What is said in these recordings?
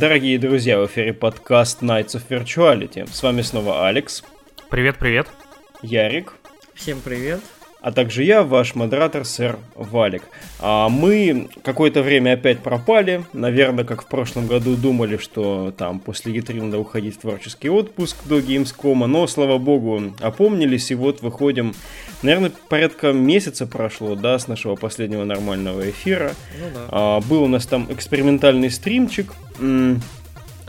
Дорогие друзья, в эфире подкаст Nights of Virtuality. С вами снова Алекс. Привет-привет. Ярик. Всем привет а также я, ваш модератор, сэр Валик. А мы какое-то время опять пропали, наверное, как в прошлом году думали, что там после E3 надо уходить в творческий отпуск до Gamescom, но, слава богу, опомнились, и вот выходим, наверное, порядка месяца прошло, да, с нашего последнего нормального эфира. Ну, да. а, был у нас там экспериментальный стримчик,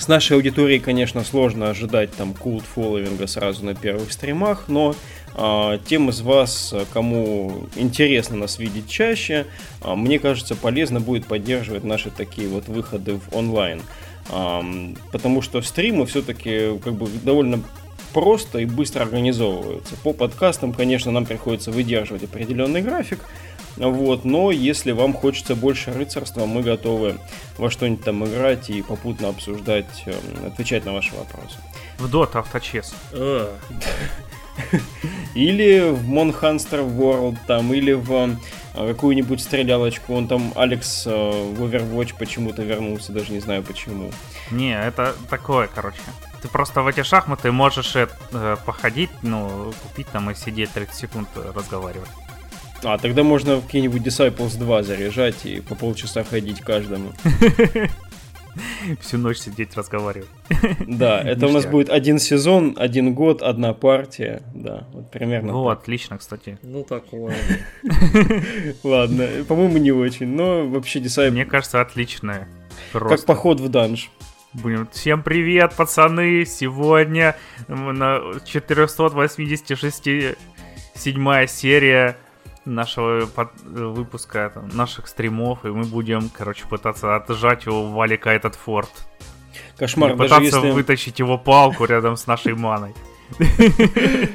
с нашей аудиторией, конечно, сложно ожидать там культ фолловинга сразу на первых стримах, но тем из вас, кому интересно нас видеть чаще, а, мне кажется, полезно будет поддерживать наши такие вот выходы в онлайн. А, потому что стримы все-таки как бы довольно просто и быстро организовываются. По подкастам, конечно, нам приходится выдерживать определенный график, вот, но если вам хочется больше рыцарства, мы готовы во что-нибудь там играть и попутно обсуждать, эм, отвечать на ваши вопросы. В Dota авточес. Или в Monhanster World, там, или в э, какую-нибудь стрелялочку. Он там, Алекс, э, в Overwatch почему-то вернулся, даже не знаю почему. Не, это такое, короче. Ты просто в эти шахматы можешь э, походить, ну, купить там и сидеть 30 секунд разговаривать. А, тогда можно какие-нибудь Disciples 2 заряжать и по полчаса ходить каждому. Всю ночь сидеть разговаривать. Да, это у нас будет один сезон, один год, одна партия. Да, вот примерно. Ну, отлично, кстати. Ну, такое. Ладно, по-моему, не очень, но вообще Disciple... Мне кажется, отличное. Как поход в данж. Будем. Всем привет, пацаны! Сегодня на 486 седьмая серия нашего под, выпуска, там, наших стримов, и мы будем, короче, пытаться отжать у Валика этот форт. Кошмар, и пытаться если... вытащить его палку рядом с нашей маной.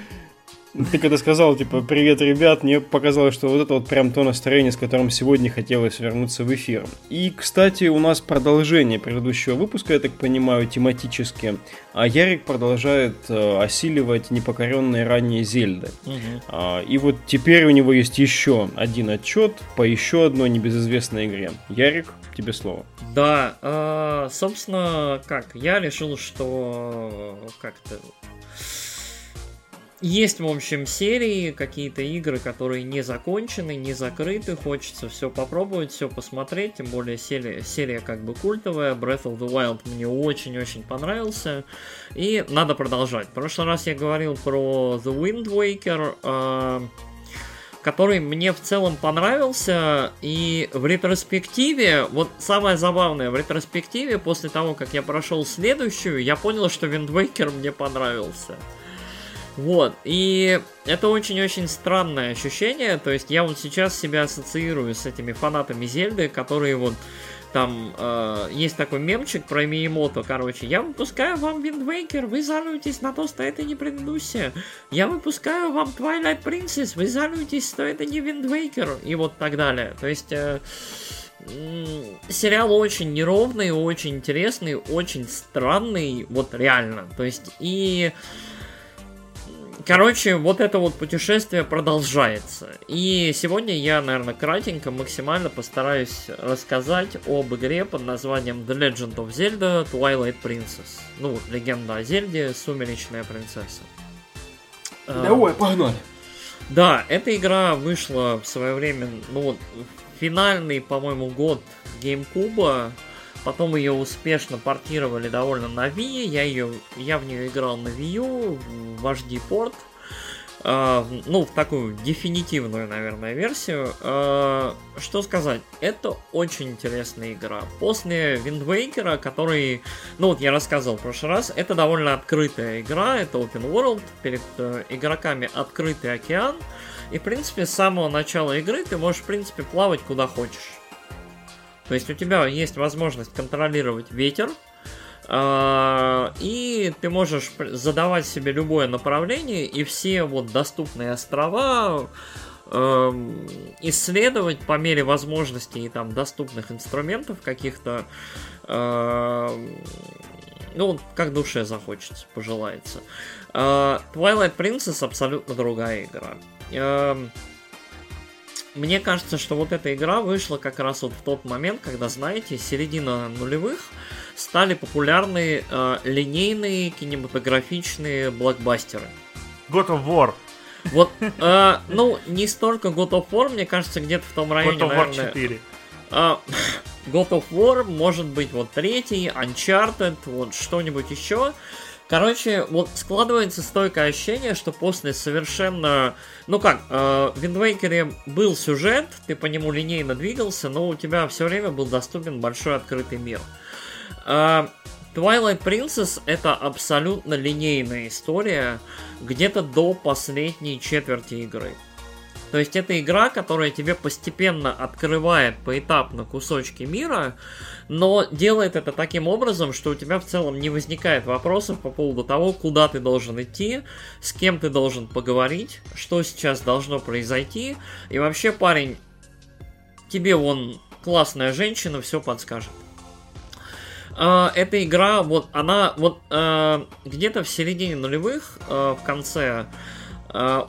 Ты когда сказал, типа, привет, ребят, мне показалось, что вот это вот прям то настроение, с которым сегодня хотелось вернуться в эфир. И, кстати, у нас продолжение предыдущего выпуска, я так понимаю, тематически. А Ярик продолжает э, осиливать непокоренные ранние Зельды. Угу. А, и вот теперь у него есть еще один отчет по еще одной небезызвестной игре. Ярик, тебе слово. Да, э, собственно, как, я решил, что как-то есть, в общем, серии, какие-то игры, которые не закончены, не закрыты, хочется все попробовать, все посмотреть, тем более серия, серия как бы культовая, Breath of the Wild мне очень-очень понравился, и надо продолжать. В прошлый раз я говорил про The Wind Waker, э, который мне в целом понравился, и в ретроспективе, вот самое забавное, в ретроспективе, после того, как я прошел следующую, я понял, что Wind Waker мне понравился. Вот, и это очень-очень странное ощущение, то есть я вот сейчас себя ассоциирую с этими фанатами Зельды, которые вот там э, есть такой мемчик про Миемото, короче, я выпускаю вам Waker, вы жалуетесь на то, что это не предыдущее. Я выпускаю вам Twilight Princess, вы жалуетесь, что это не Waker, и вот так далее. То есть... Э, сериал очень неровный, очень интересный, очень странный, вот реально. То есть и Короче, вот это вот путешествие продолжается. И сегодня я, наверное, кратенько, максимально постараюсь рассказать об игре под названием The Legend of Zelda Twilight Princess. Ну, легенда о Зельде, Сумеречная принцесса. Давай, погнали! Да, эта игра вышла в свое время, ну вот, финальный, по-моему, год GameCube Потом ее успешно портировали довольно на Wii. Я, ее, я в нее играл на Wii U, в HD порт. Uh, ну, в такую дефинитивную, наверное, версию. Uh, что сказать? Это очень интересная игра. После Wind Waker, который, ну вот я рассказывал в прошлый раз, это довольно открытая игра, это open world, перед uh, игроками открытый океан. И, в принципе, с самого начала игры ты можешь, в принципе, плавать куда хочешь. То есть у тебя есть возможность контролировать ветер, а, и ты можешь задавать себе любое направление, и все вот доступные острова эм, исследовать по мере возможностей и там доступных инструментов каких-то, эм, ну, как душе захочется, пожелается. Э, Twilight Princess абсолютно другая игра. Мне кажется, что вот эта игра вышла как раз вот в тот момент, когда, знаете, середина нулевых стали популярны э, линейные кинематографичные блокбастеры. God of War. Вот, э, ну, не столько God of War, мне кажется, где-то в том районе, God of War наверное, 4. а, God of War, может быть, вот третий, Uncharted, вот что-нибудь еще. Короче, вот складывается стойкое ощущение, что после совершенно... Ну как, э, в Waker был сюжет, ты по нему линейно двигался, но у тебя все время был доступен большой открытый мир. Э, Twilight Princess это абсолютно линейная история, где-то до последней четверти игры. То есть это игра, которая тебе постепенно открывает поэтапно кусочки мира, но делает это таким образом, что у тебя в целом не возникает вопросов по поводу того, куда ты должен идти, с кем ты должен поговорить, что сейчас должно произойти. И вообще, парень, тебе вон классная женщина все подскажет. А, эта игра, вот она, вот а, где-то в середине нулевых, а, в конце,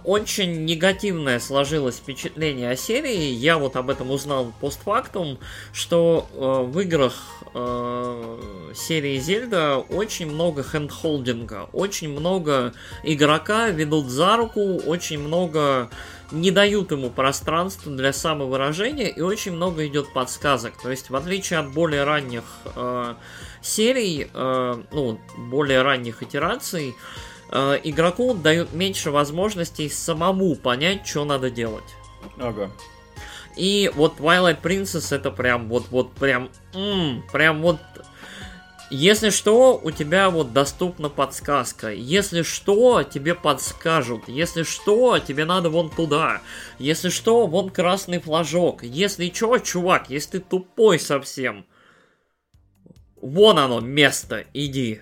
очень негативное сложилось впечатление о серии. Я вот об этом узнал постфактум, что а, в играх а, серии Зельда очень много хендхолдинга, очень много игрока ведут за руку, очень много не дают ему пространства для самовыражения и очень много идет подсказок. То есть, в отличие от более ранних э, серий, э, ну, более ранних итераций, э, игроку дают меньше возможностей самому понять, что надо делать. Ага. И вот Twilight Princess это прям вот вот прям м, прям вот если что, у тебя вот доступна подсказка. Если что, тебе подскажут. Если что, тебе надо вон туда. Если что, вон красный флажок. Если что, чувак, если ты тупой совсем, вон оно место, иди.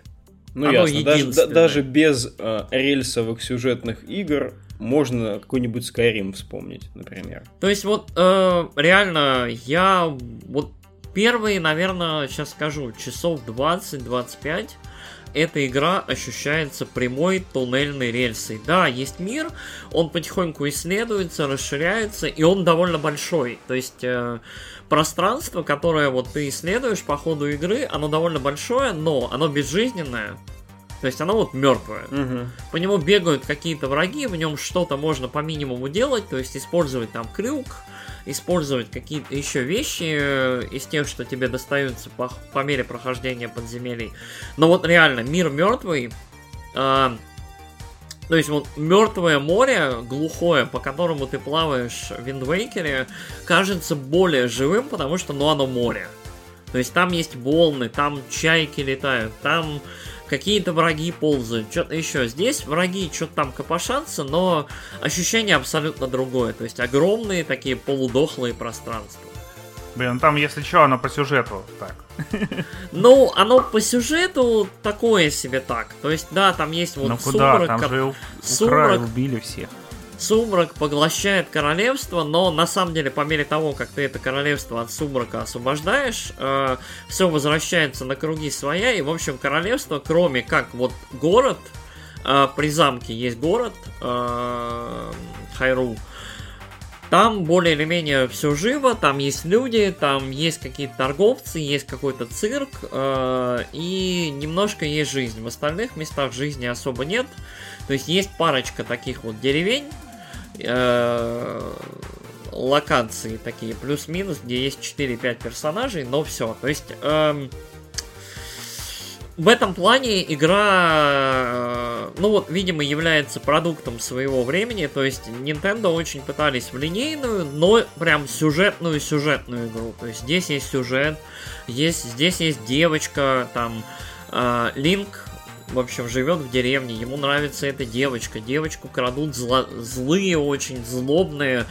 Ну Оно ясно, даже, да- даже без э, рельсовых сюжетных игр можно какой-нибудь Skyrim вспомнить, например. То есть вот э, реально я вот первые, наверное, сейчас скажу, часов 20-25 эта игра ощущается прямой туннельной рельсой. Да, есть мир, он потихоньку исследуется, расширяется, и он довольно большой. То есть э, пространство, которое вот ты исследуешь по ходу игры, оно довольно большое, но оно безжизненное. То есть оно вот мертвое. Мгм. По нему бегают какие-то враги, в нем что-то можно по минимуму делать, то есть использовать там крюк, использовать какие-то еще вещи э, из тех, что тебе достаются по, по мере прохождения подземелий. Но вот реально, мир мертвый. а, то есть вот мертвое море, глухое, по которому ты плаваешь в Виндвейкере, кажется более живым, потому что ну оно море. То есть там есть волны, там чайки летают, там какие-то враги ползают, что-то еще. Здесь враги что-то там копошатся, но ощущение абсолютно другое. То есть огромные такие полудохлые пространства. Блин, ну там, если что, оно по сюжету так. Ну, оно по сюжету такое себе так. То есть, да, там есть вот ну куда? сумрак, Там же у- сумрак. убили всех. Сумрак поглощает королевство, но на самом деле, по мере того, как ты это королевство от сумрака освобождаешь, все возвращается на круги своя, и, в общем, королевство, кроме как вот город, э, при замке есть город, э, Хайру, там более или менее все живо, там есть люди, там есть какие-то торговцы, есть какой-то цирк, э, и немножко есть жизнь. В остальных местах жизни особо нет. То есть есть парочка таких вот деревень, э, локаций такие, плюс-минус, где есть 4-5 персонажей, но все. То есть эм, в этом плане игра, э, ну вот, видимо, является продуктом своего времени. То есть Nintendo очень пытались в линейную, но прям сюжетную сюжетную игру. То есть здесь есть сюжет, есть, здесь есть девочка, там э, Линк, в общем, живет в деревне, ему нравится эта девочка. Девочку крадут зло- злые, очень злобные.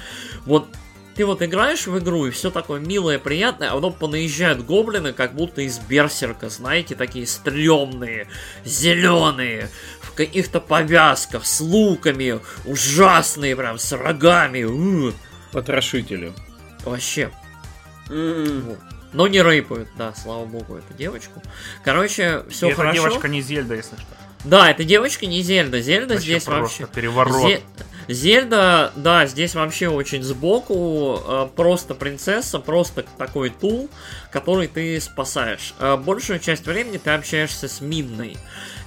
Вот ты вот играешь в игру, и все такое милое, приятное, а потом понаезжают гоблины, как будто из берсерка, знаете, такие стрёмные, зеленые, в каких-то повязках, с луками, ужасные прям, с рогами. Потрошители. Вообще. М. Вот. Но не рейпают, да, слава богу, эту девочку. Короче, все эта хорошо. девочка не Зельда, если что. Да, это девочка не Зельда. Зельда Вообще здесь вообще... переворот. Зе- Зельда, да, здесь вообще очень сбоку, э, просто принцесса, просто такой тул, который ты спасаешь. Э, большую часть времени ты общаешься с Мидной.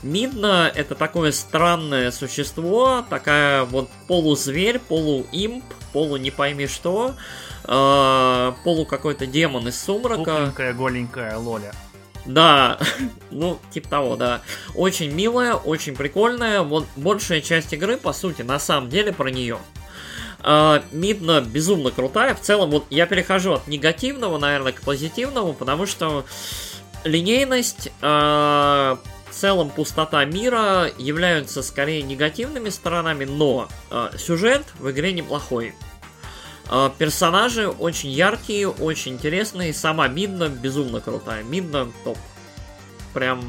Мидна это такое странное существо, такая вот полузверь, полуимп, полу не пойми что, э, полу какой-то демон из сумрака. Пухленькая, голенькая Лоля. Да, ну, типа того, да. Очень милая, очень прикольная. Вот большая часть игры, по сути, на самом деле про нее. Мидна безумно крутая. В целом, вот я перехожу от негативного, наверное, к позитивному, потому что линейность, uh, в целом пустота мира являются скорее негативными сторонами, но uh, сюжет в игре неплохой. А, персонажи очень яркие, очень интересные. Сама Мидна безумно крутая. Мидна топ. Прям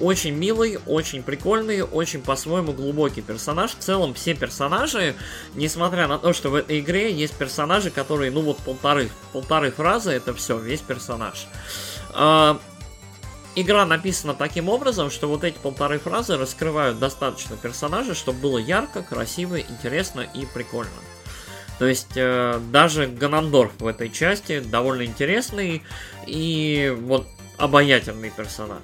очень милый, очень прикольный, очень по-своему глубокий персонаж. В целом все персонажи, несмотря на то, что в этой игре есть персонажи, которые, ну вот полторы, полторы фразы, это все, весь персонаж. А, игра написана таким образом, что вот эти полторы фразы раскрывают достаточно персонажей, чтобы было ярко, красиво, интересно и прикольно. То есть э, даже Ганандорф в этой части довольно интересный и вот обаятельный персонаж.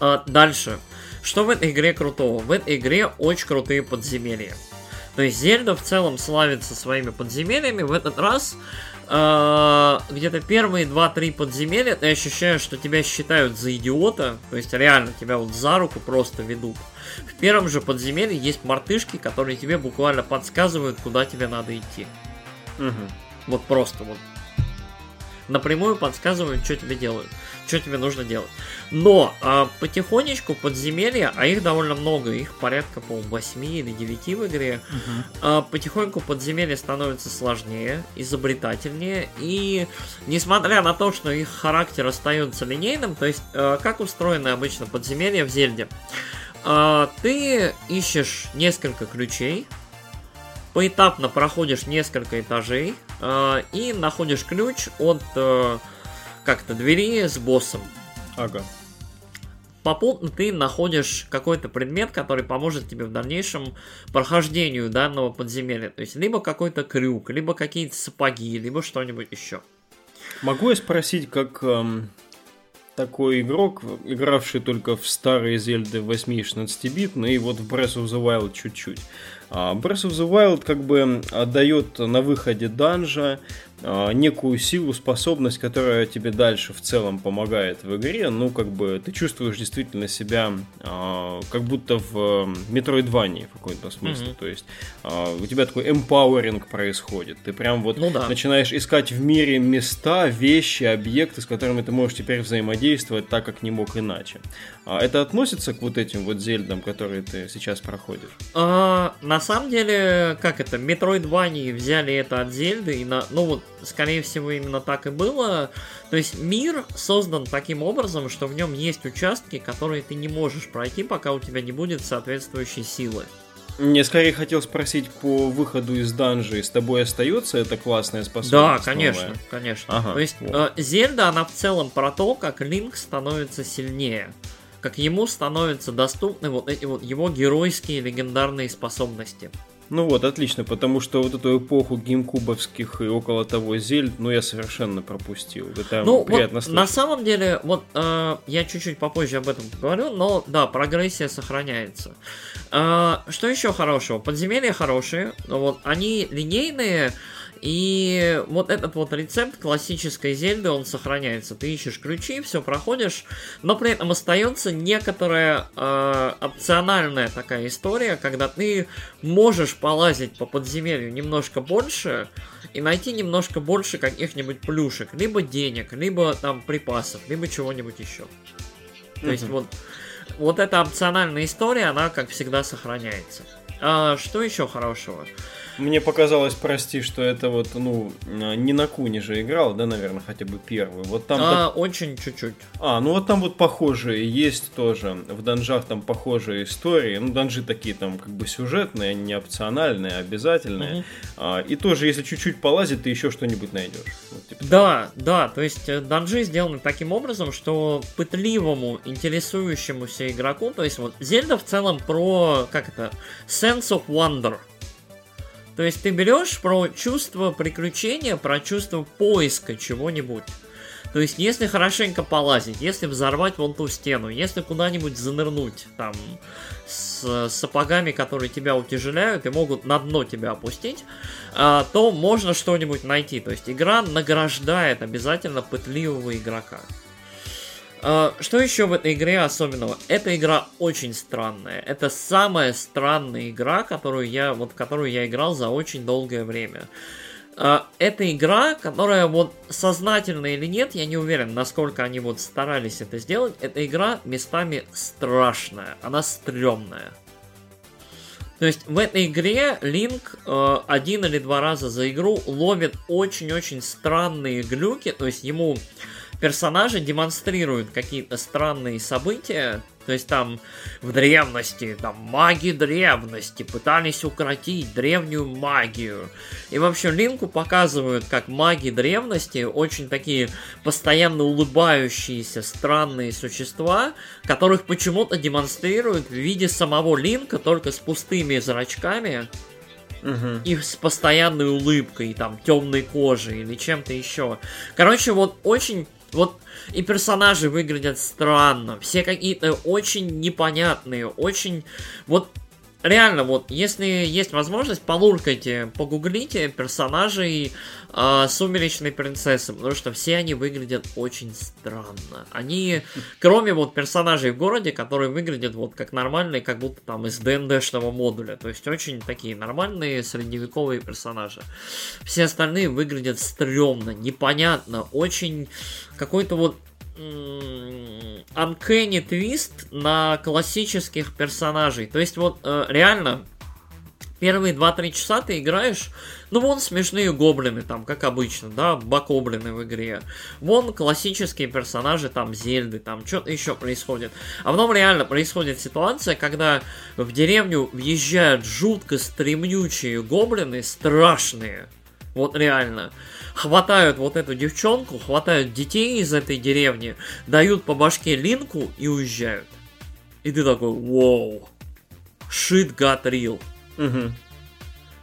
А дальше. Что в этой игре крутого? В этой игре очень крутые подземелья. То есть Зельда в целом славится своими подземельями. В этот раз э, где-то первые 2-3 подземелья ты ощущаешь, что тебя считают за идиота. То есть реально тебя вот за руку просто ведут. В первом же подземелье есть мартышки, которые тебе буквально подсказывают, куда тебе надо идти. Угу. Вот просто вот. Напрямую подсказывают, что тебе делают, что тебе нужно делать. Но а, потихонечку подземелья, а их довольно много, их порядка, по 8 или 9 в игре, Мгм. а, потихоньку подземелья становятся сложнее, изобретательнее, и несмотря на то, что их характер остается линейным, то есть а, как устроены обычно подземелья в Зельде, А, ты ищешь несколько ключей, поэтапно проходишь несколько этажей а, и находишь ключ от э, как-то двери с боссом. Ага. Попутно ты находишь какой-то предмет, который поможет тебе в дальнейшем прохождению данного подземелья. То есть либо какой-то крюк, либо какие-то сапоги, либо что-нибудь еще. Могу я спросить, как эм, такой игрок, игравший только в старые Зельды 8 и 16 бит, ну и вот в Breath of the Wild чуть-чуть. А Breath of the Wild как бы отдает на выходе данжа некую силу, способность, которая тебе дальше в целом помогает в игре. Ну, как бы ты чувствуешь действительно себя а, как будто в Метроидвании в каком-то смысле. Мгм. То есть а, у тебя такой эмпауэринг происходит. Ты прям вот Ну да. начинаешь искать в мире места, вещи, объекты, с которыми ты можешь теперь взаимодействовать так, как не мог иначе. А это относится к вот этим вот зельдам, которые ты сейчас проходишь? А, на самом деле, как это, Metroidvania взяли это от Зельды, и на, ну вот, скорее всего, именно так и было. То есть мир создан таким образом, что в нем есть участки, которые ты не можешь пройти, пока у тебя не будет соответствующей силы. Не, скорее хотел спросить по выходу из данжи. С тобой остается эта классная способность? Да, конечно, новая? конечно. Ага, То есть вот. э, Зельда, она в целом про то, как Линк становится сильнее. Как ему становятся доступны вот эти вот его геройские легендарные способности. Ну вот, отлично, потому что вот эту эпоху геймкубовских и около того зельд, ну я совершенно пропустил. Это Ну, приятно вот, на самом деле, вот э, я чуть-чуть попозже об этом поговорю, но да, прогрессия сохраняется. Э, что еще хорошего? Подземелья хорошие, вот они линейные, и вот этот вот рецепт классической Зельды, он сохраняется. Ты ищешь ключи, все проходишь, но при этом остается некоторая э, опциональная такая история, когда ты можешь полазить по подземелью немножко больше и найти немножко больше каких-нибудь плюшек, либо денег, либо там припасов, либо чего-нибудь еще. То есть вот, вот эта опциональная история, она как всегда сохраняется. А, что еще хорошего? Мне показалось, прости, что это вот, ну, не на Куне же играл, да, наверное, хотя бы первый. Вот там... А, очень чуть-чуть. А, ну вот там вот похожие есть тоже. В данжах там похожие истории. Ну, данжи такие там как бы сюжетные, не опциональные, а обязательные. Мгм. А, и тоже, если чуть-чуть полазить, ты еще что-нибудь найдешь. Вот, типа, Да, да, то есть э, данжи сделаны таким образом, что пытливому, интересующемуся игроку, то есть вот Зельда в целом про, как это, sense of wonder. То есть ты берешь про чувство приключения, про чувство поиска чего-нибудь. То есть, если хорошенько полазить, если взорвать вон ту стену, если куда-нибудь занырнуть, там, с сапогами, которые тебя утяжеляют и могут на дно тебя опустить, а, то можно что-нибудь найти. То есть, игра награждает обязательно пытливого игрока. А, что еще в этой игре особенного? Эта игра очень странная. Это самая странная игра, которую я, вот, которую я играл за очень долгое время. А, это игра, которая вот сознательно или нет, я не уверен, насколько они вот старались это сделать. Эта игра местами страшная, она стрёмная. То есть в этой игре Линк э, один или два раза за игру ловит очень-очень странные глюки, то есть ему персонажи демонстрируют какие-то странные события, то есть там в древности, там маги древности пытались укротить древнюю магию. И в общем Линку показывают, как маги древности очень такие постоянно улыбающиеся странные существа, которых почему-то демонстрируют в виде самого Линка, только с пустыми зрачками. Угу. И с постоянной улыбкой, там, темной кожей или чем-то еще. Короче, вот очень вот и персонажи выглядят странно, все какие-то очень непонятные, очень... Вот реально, вот, если есть возможность, полуркайте, погуглите персонажей э, Сумеречной принцессы, потому что все они выглядят очень странно. Они, кроме вот персонажей в городе, которые выглядят вот как нормальные, как будто там из ДНДшного модуля, то есть очень такие нормальные средневековые персонажи. Все остальные выглядят стрёмно, непонятно, очень какой-то вот uncanny твист на классических персонажей. То есть вот э, реально первые 2-3 часа ты играешь, ну вон смешные гоблины там, как обычно, да, бакоблины в игре. Вон классические персонажи, там Зельды, там что-то еще происходит. А потом реально происходит ситуация, когда в деревню въезжают жутко стремнючие гоблины, страшные. Вот реально хватают вот эту девчонку, хватают детей из этой деревни, дают по башке линку и уезжают. И ты такой, вау, shit got real. Угу.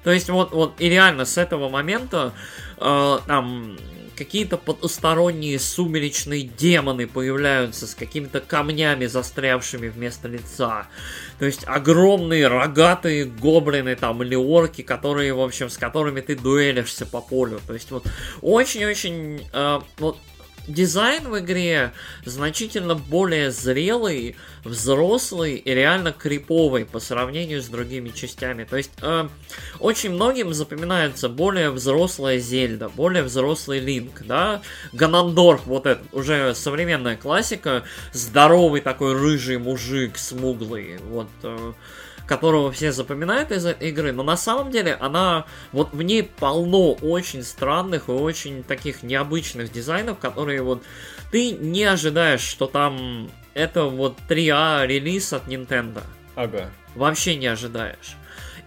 То есть вот, вот и реально с этого момента э, там какие-то потусторонние сумеречные демоны появляются с какими-то камнями застрявшими вместо лица. То есть огромные рогатые гоблины там или орки, которые, в общем, с которыми ты дуэлишься по полю. То есть вот очень-очень э, вот дизайн в игре значительно более зрелый, взрослый и реально криповый по сравнению с другими частями. То есть э, очень многим запоминается более взрослая Зельда, более взрослый Линк, да, Ганандорф, вот этот, уже современная классика, здоровый такой рыжий мужик, смуглый, вот... Э, которого все запоминают из этой игры, но на самом деле она, вот в ней полно очень странных и очень таких необычных дизайнов, которые вот ты не ожидаешь, что там это вот 3А релиз от Nintendo. Ага. Вообще не ожидаешь.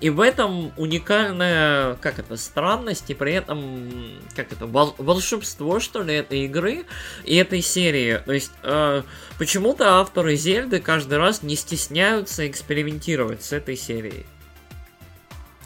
И в этом уникальная, как это, странность, и при этом, как это, вол- волшебство, что ли, этой игры и этой серии. То есть, э, почему-то авторы Зельды каждый раз не стесняются экспериментировать с этой серией.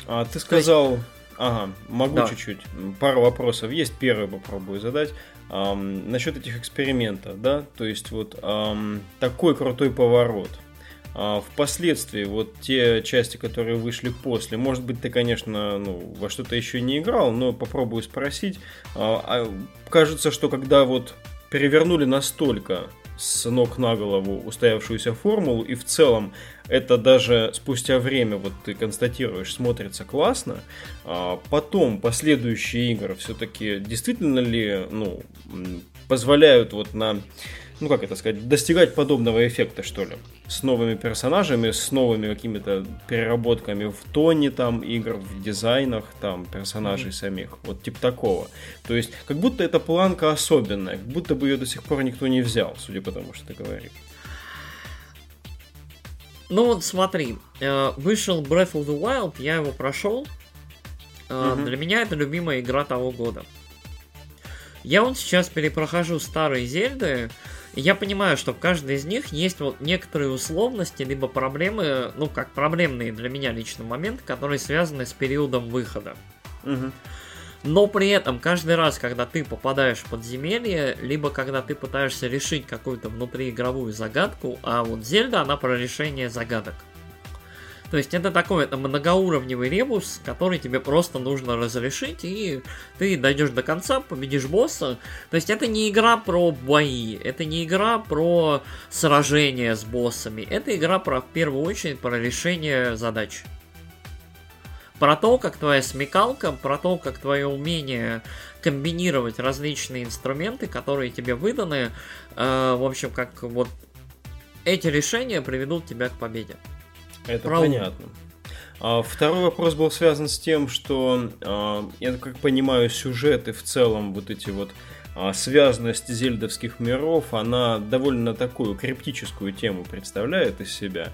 А ты сказал... Есть... Ага, могу да. чуть-чуть. Пару вопросов есть. Первый попробую задать. Эм, насчет этих экспериментов, да? То есть вот эм, такой крутой поворот – впоследствии вот те части, которые вышли после, может быть, ты, конечно, ну, во что-то еще не играл, но попробую спросить. А, а, кажется, что когда вот перевернули настолько с ног на голову устоявшуюся формулу, и в целом это даже спустя время, вот ты констатируешь, смотрится классно, а потом последующие игры все-таки действительно ли ну, позволяют вот на ну как это сказать, достигать подобного эффекта, что ли. С новыми персонажами, с новыми какими-то переработками в тоне там игр, в дизайнах там персонажей самих. Вот типа такого. То есть, как будто эта планка особенная, как будто бы ее до сих пор никто не взял, судя по тому, что ты говоришь. Ну вот смотри, э, вышел Breath of the Wild, я его прошел. Mm-hmm. Для меня это любимая игра того года. Я вот сейчас перепрохожу старые Зельды, я понимаю, что в каждой из них есть вот некоторые условности, либо проблемы, ну, как проблемные для меня лично моменты, которые связаны с периодом выхода. Мгм. Но при этом каждый раз, когда ты попадаешь в подземелье, либо когда ты пытаешься решить какую-то внутриигровую загадку, а вот Зельда, она про решение загадок. То есть это такой это многоуровневый ребус, который тебе просто нужно разрешить, и ты дойдешь до конца, победишь босса. То есть это не игра про бои, это не игра про сражения с боссами, это игра про в первую очередь про решение задач. Про то, как твоя смекалка, про то, как твое умение комбинировать различные инструменты, которые тебе выданы, э, в общем, как вот эти решения приведут тебя к победе. Это Про понятно. А, второй вопрос был связан с тем, что, а, я как понимаю, сюжеты в целом, вот эти вот а, связанность зельдовских миров, она довольно такую криптическую тему представляет из себя.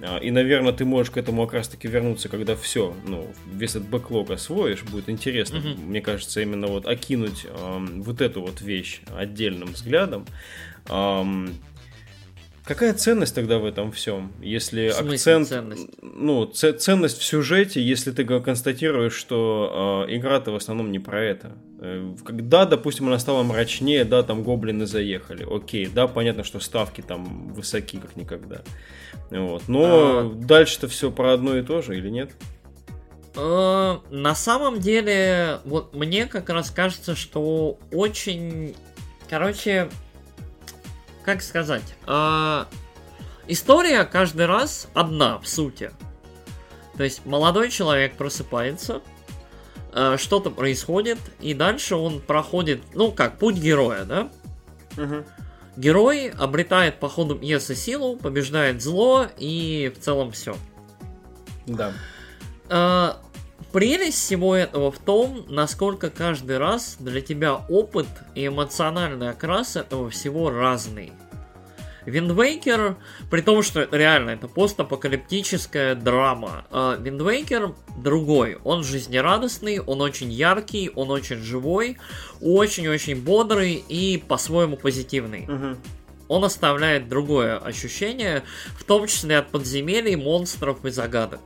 А, И, наверное, ты можешь к этому как раз-таки вернуться, когда все, ну, весь этот бэклог освоишь, будет интересно, Мгм. мне кажется, именно вот окинуть ам, вот эту вот вещь отдельным взглядом. Ам, Какая ценность тогда в этом всем? Если В смысле акцент, ценность? ну, ценность в сюжете, если ты констатируешь, что э, игра-то в основном не про это. Э, когда, допустим, она стала мрачнее, да, там гоблины заехали, окей, да, понятно, что ставки там высоки, как никогда. Вот. Но А. дальше-то все про одно и то же, или нет? Э, На самом деле, вот мне как раз кажется, что очень, короче, как сказать, э, история каждый раз одна в сути. То есть молодой человек просыпается, э, что-то происходит, и дальше он проходит, ну как, путь героя, да? Герой обретает по ходу пьесы силу, побеждает зло, и в целом все. Да. А, Прелесть всего этого в том, насколько каждый раз для тебя опыт и эмоциональный окрас этого всего разный. Wind Waker, при том, что реально это постапокалиптическая драма, а Wind Waker другой. Он жизнерадостный, он очень яркий, он очень живой, очень-очень бодрый и по-своему позитивный Мгм. он оставляет другое ощущение, в том числе от подземелий, монстров и загадок.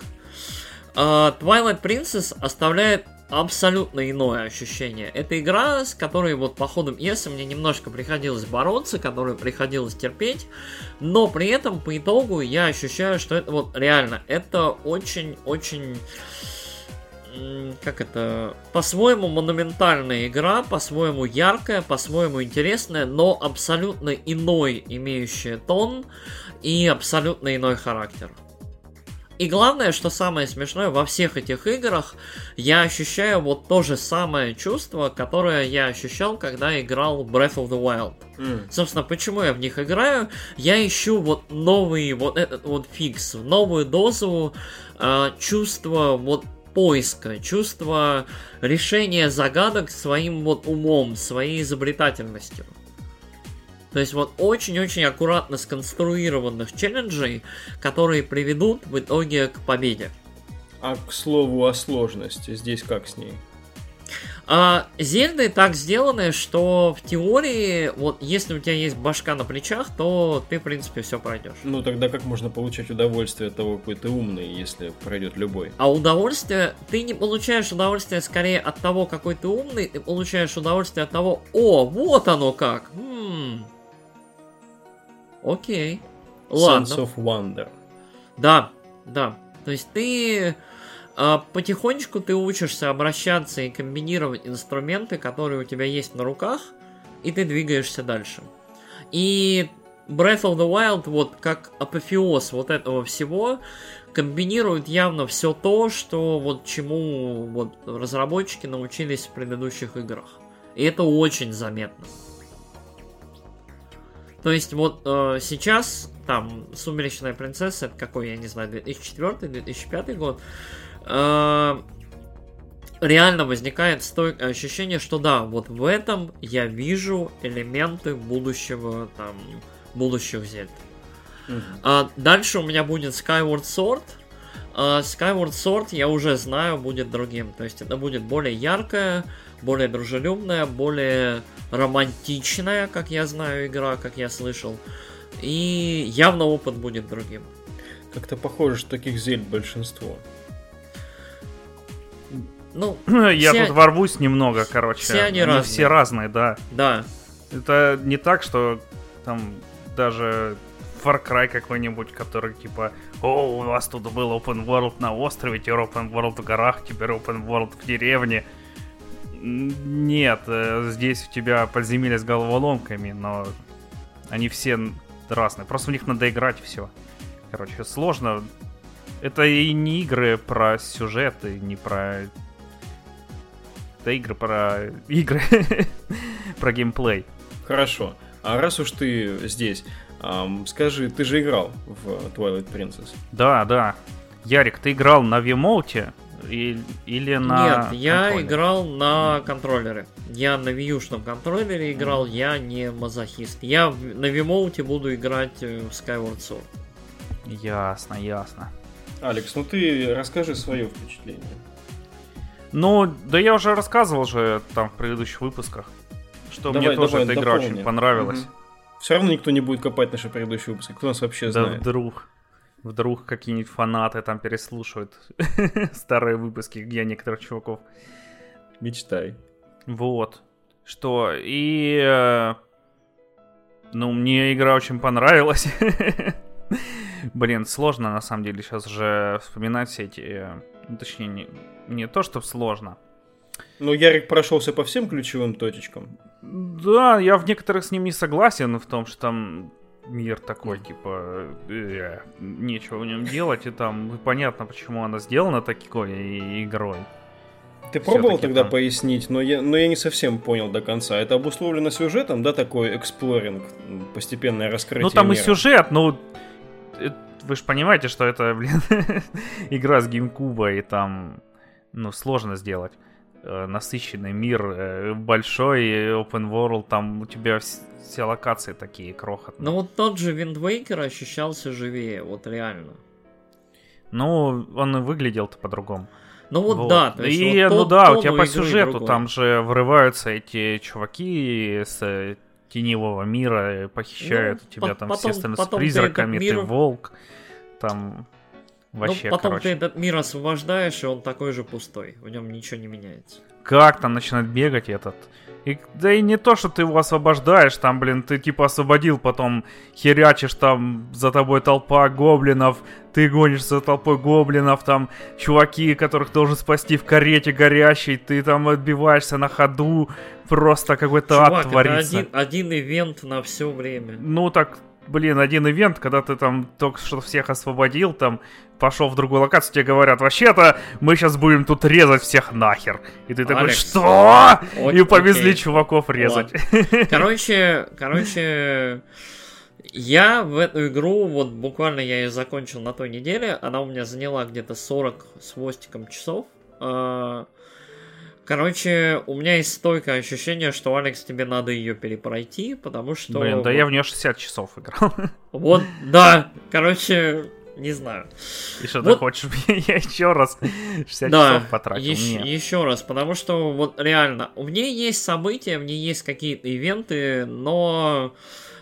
А, Twilight Princess оставляет абсолютно иное ощущение. Это игра, с которой вот по ходу пьесы мне немножко приходилось бороться, которую приходилось терпеть, но при этом по итогу я ощущаю, что это вот реально, это очень-очень как это, по-своему монументальная игра, по-своему яркая, по-своему интересная, но абсолютно иной имеющая тон и абсолютно иной характер. И главное, что самое смешное, во всех этих играх я ощущаю вот то же самое чувство, которое я ощущал, когда играл Breath of the Wild. М. Собственно, почему я в них играю? Я ищу вот новый вот этот вот фикс, новую дозу э, чувства вот поиска, чувства решения загадок своим вот умом, своей изобретательностью. То есть вот очень-очень аккуратно сконструированных челленджей, которые приведут в итоге к победе. А к слову о сложности, здесь как с ней? А Зельды так сделаны, что в теории, вот если у тебя есть башка на плечах, то ты, в принципе, все пройдешь. Ну тогда как можно получать удовольствие от того, какой ты умный, если пройдет любой? А удовольствие, ты не получаешь удовольствие скорее от того, какой ты умный, ты получаешь удовольствие от того, о, вот оно как. М. Окей. Ладно. Sense of wonder. Да, да. То есть ты а, потихонечку ты учишься обращаться и комбинировать инструменты, которые у тебя есть на руках, и ты двигаешься дальше. И Breath of the Wild, вот как апофеоз вот этого всего, комбинирует явно все то, что вот чему вот разработчики научились в предыдущих играх. И это очень заметно. То есть вот э, сейчас там Сумеречная принцесса, какой, я не знаю, 2004-2005 год, э, реально возникает стойкое ощущение, что да, вот в этом я вижу элементы будущего, там, будущих Зельд. Мгм. А дальше у меня будет Skyward Sword, А Skyward Sword я уже знаю будет другим. То есть это будет более яркая, более дружелюбная, более романтичная, как я знаю, игра, как я слышал. И явно опыт будет другим. Как-то похоже, что таких зель большинство. Ну, Я все- тут ворвусь немного, короче. все они разные. все разные, да. да. Это не так, что там даже Far Cry какой-нибудь, который типа, о, у вас тут был open world на острове, теперь open world в горах, теперь open world в деревне. Нет, э, здесь у тебя подземелье с головоломками, но они все разные. Просто в них надо играть все. Короче, сложно. Это и не игры про сюжет, и не про... Это игры про... Игры. про геймплей. Хорошо. А раз уж ты здесь, ам, скажи, ты же играл в Twilight Princess? Да, да. Ярик, ты играл на Вимоуте и- или на... Нет, я контроле? играл на контроллере. Я на вьюшном контроллере играл, я не мазохист. Я на вимоуте буду играть э, в Skyward Sword. Ясно, ясно. Алекс, ну ты расскажи свое впечатление. Ну, да я уже рассказывал же там в предыдущих выпусках, что Давай, мне тоже давай, эта игра дополни. очень понравилась. Все равно никто не будет копать наши предыдущие выпуски. Кто нас вообще Да знает? вдруг, вдруг какие-нибудь фанаты там переслушают старые выпуски, где некоторых чуваков. Мечтай. Вот. Что, и... э, Ну, мне игра очень понравилась. Блин, сложно на самом деле сейчас же вспоминать все эти... э, ну, Точнее, не, не то, что сложно. Ну, Ярик прошелся по всем ключевым точечкам. Да, я в некоторых с ним не согласен в том, что там мир такой, типа, э, нечего в нем делать, и там понятно, почему она сделана такой и- игрой. Ты пробовал тогда там. пояснить, но я, но я не совсем понял до конца. Это обусловлено сюжетом, да, такой эксплоринг, постепенное раскрытие Ну там и мира? сюжет, ну э, вы же понимаете, что это, блин, игра с GameCube, и там, ну, сложно сделать. Э, Насыщенный мир, э, большой open world, там у тебя вс- все локации такие крохотные. Но вот тот же Wind Waker ощущался живее, вот реально. Ну, он и выглядел-то по-другому. Ну вот, Вот. да, то есть и, вот ну тон- да, у тебя по сюжету другой. там же врываются эти чуваки с э, теневого мира, похищают Ну, у тебя по- там, потом- естественно, потом с ты призраками, мир- ты волк, там вообще, ну, потом короче. ты этот мир освобождаешь, и он такой же пустой. В нем ничего не меняется. Как там начинает бегать этот? И, да и не то, что ты его освобождаешь, там, блин, ты типа освободил, потом херячишь там за тобой толпа гоблинов, ты гонишь за толпой гоблинов, там чуваки, которых должен спасти в карете горящей, ты там отбиваешься на ходу, просто какой-то Чувак, ад это творится. один, один ивент на все время. Ну так, блин, один ивент, когда ты там только что всех освободил, там пошел в другую локацию, тебе говорят, вообще-то мы сейчас будем тут резать всех нахер. И ты такой, Алекс, что? Ок- И повезли окей. чуваков резать. Короче, короче, я в эту игру, вот буквально я ее закончил на той неделе, она у меня заняла где-то 40 с хвостиком часов. Короче, у меня есть стойкое ощущение, что, Алекс, тебе надо ее перепройти, потому что... Блин, да вот- я в нее 60 часов играл. Вот, да, короче, не знаю. И что ты Вот. хочешь, чтобы я еще раз 60 Да, часов потратил? еще, Нет. еще раз, потому что вот реально, в ней есть события, в ней есть какие-то ивенты, но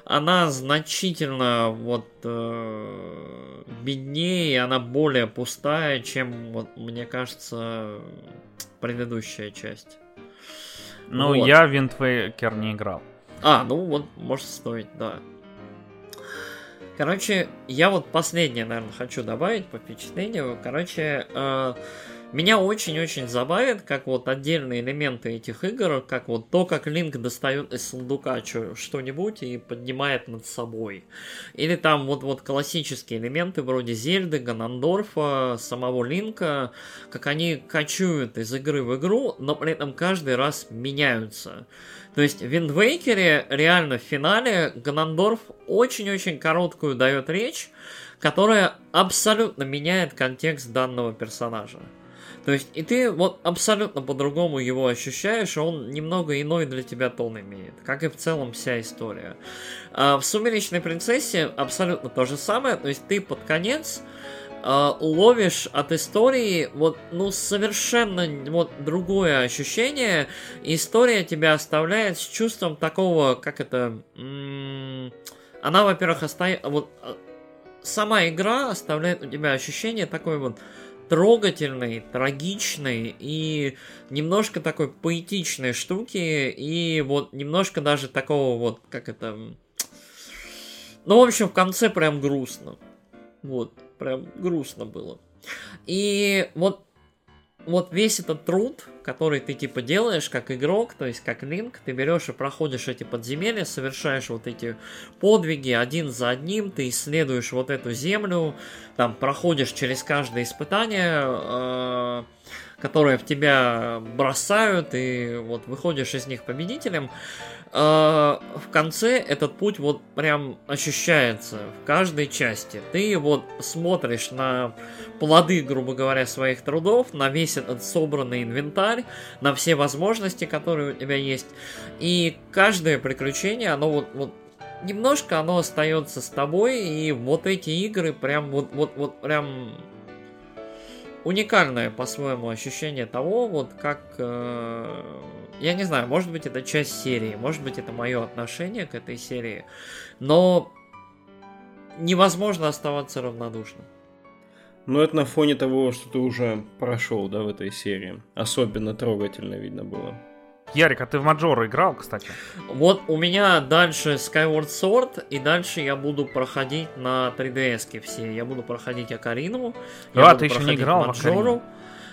она значительно вот э, беднее, она более пустая, чем вот мне кажется предыдущая часть. Ну, вот. я в Wind Waker не играл. А, ну вот, может стоить, да. Короче, я вот последнее, наверное, хочу добавить по впечатлению. Короче, э, меня очень-очень забавит, как вот отдельные элементы этих игр, как вот то, как Линк достает из сундука что-нибудь и поднимает над собой. Или там вот, вот классические элементы вроде Зельды, Ганандорфа, самого Линка, как они кочуют из игры в игру, но при этом каждый раз меняются. То есть в Waker реально в финале Ганандорф очень-очень короткую дает речь, которая абсолютно меняет контекст данного персонажа. То есть и ты вот абсолютно по-другому его ощущаешь, он немного иной для тебя тон имеет, как и в целом вся история. А в «Сумеречной принцессе» абсолютно то же самое, то есть ты под конец э, ловишь от истории вот, ну, совершенно вот другое ощущение. История тебя оставляет с чувством такого, как это... Она, во-первых, остается... Вот, а, сама игра оставляет у тебя ощущение такой вот трогательной, трагичной и немножко такой поэтичной штуки, и вот немножко даже такого вот, как это... Ну, в общем, в конце прям грустно. Вот, прям грустно было. И вот вот весь этот труд, который ты типа делаешь как игрок, то есть как линк, ты берешь и проходишь эти подземелья, совершаешь вот эти подвиги один за одним, ты исследуешь вот эту землю, там проходишь через каждое испытание, э, которое в тебя бросают, и вот выходишь из них победителем. Э, в конце этот путь вот прям ощущается в каждой части. Ты вот смотришь на плоды, грубо говоря, своих трудов, на весь этот собранный инвентарь, на все возможности, которые у тебя есть. И каждое приключение, оно вот, вот немножко оно остается с тобой, и вот эти игры прям вот, вот, вот прям уникальное по-своему ощущение того, вот как э, я не знаю, может быть это часть серии, может быть это мое отношение к этой серии, но невозможно оставаться равнодушным. Но это на фоне того, что ты уже прошел, да, в этой серии. Особенно трогательно видно было. Ярик, а ты в Маджор играл, кстати? Вот у меня дальше Skyward Sword, и дальше я буду проходить на 3DS все. Я буду проходить Акарину. А, ты еще не играл Маджору. в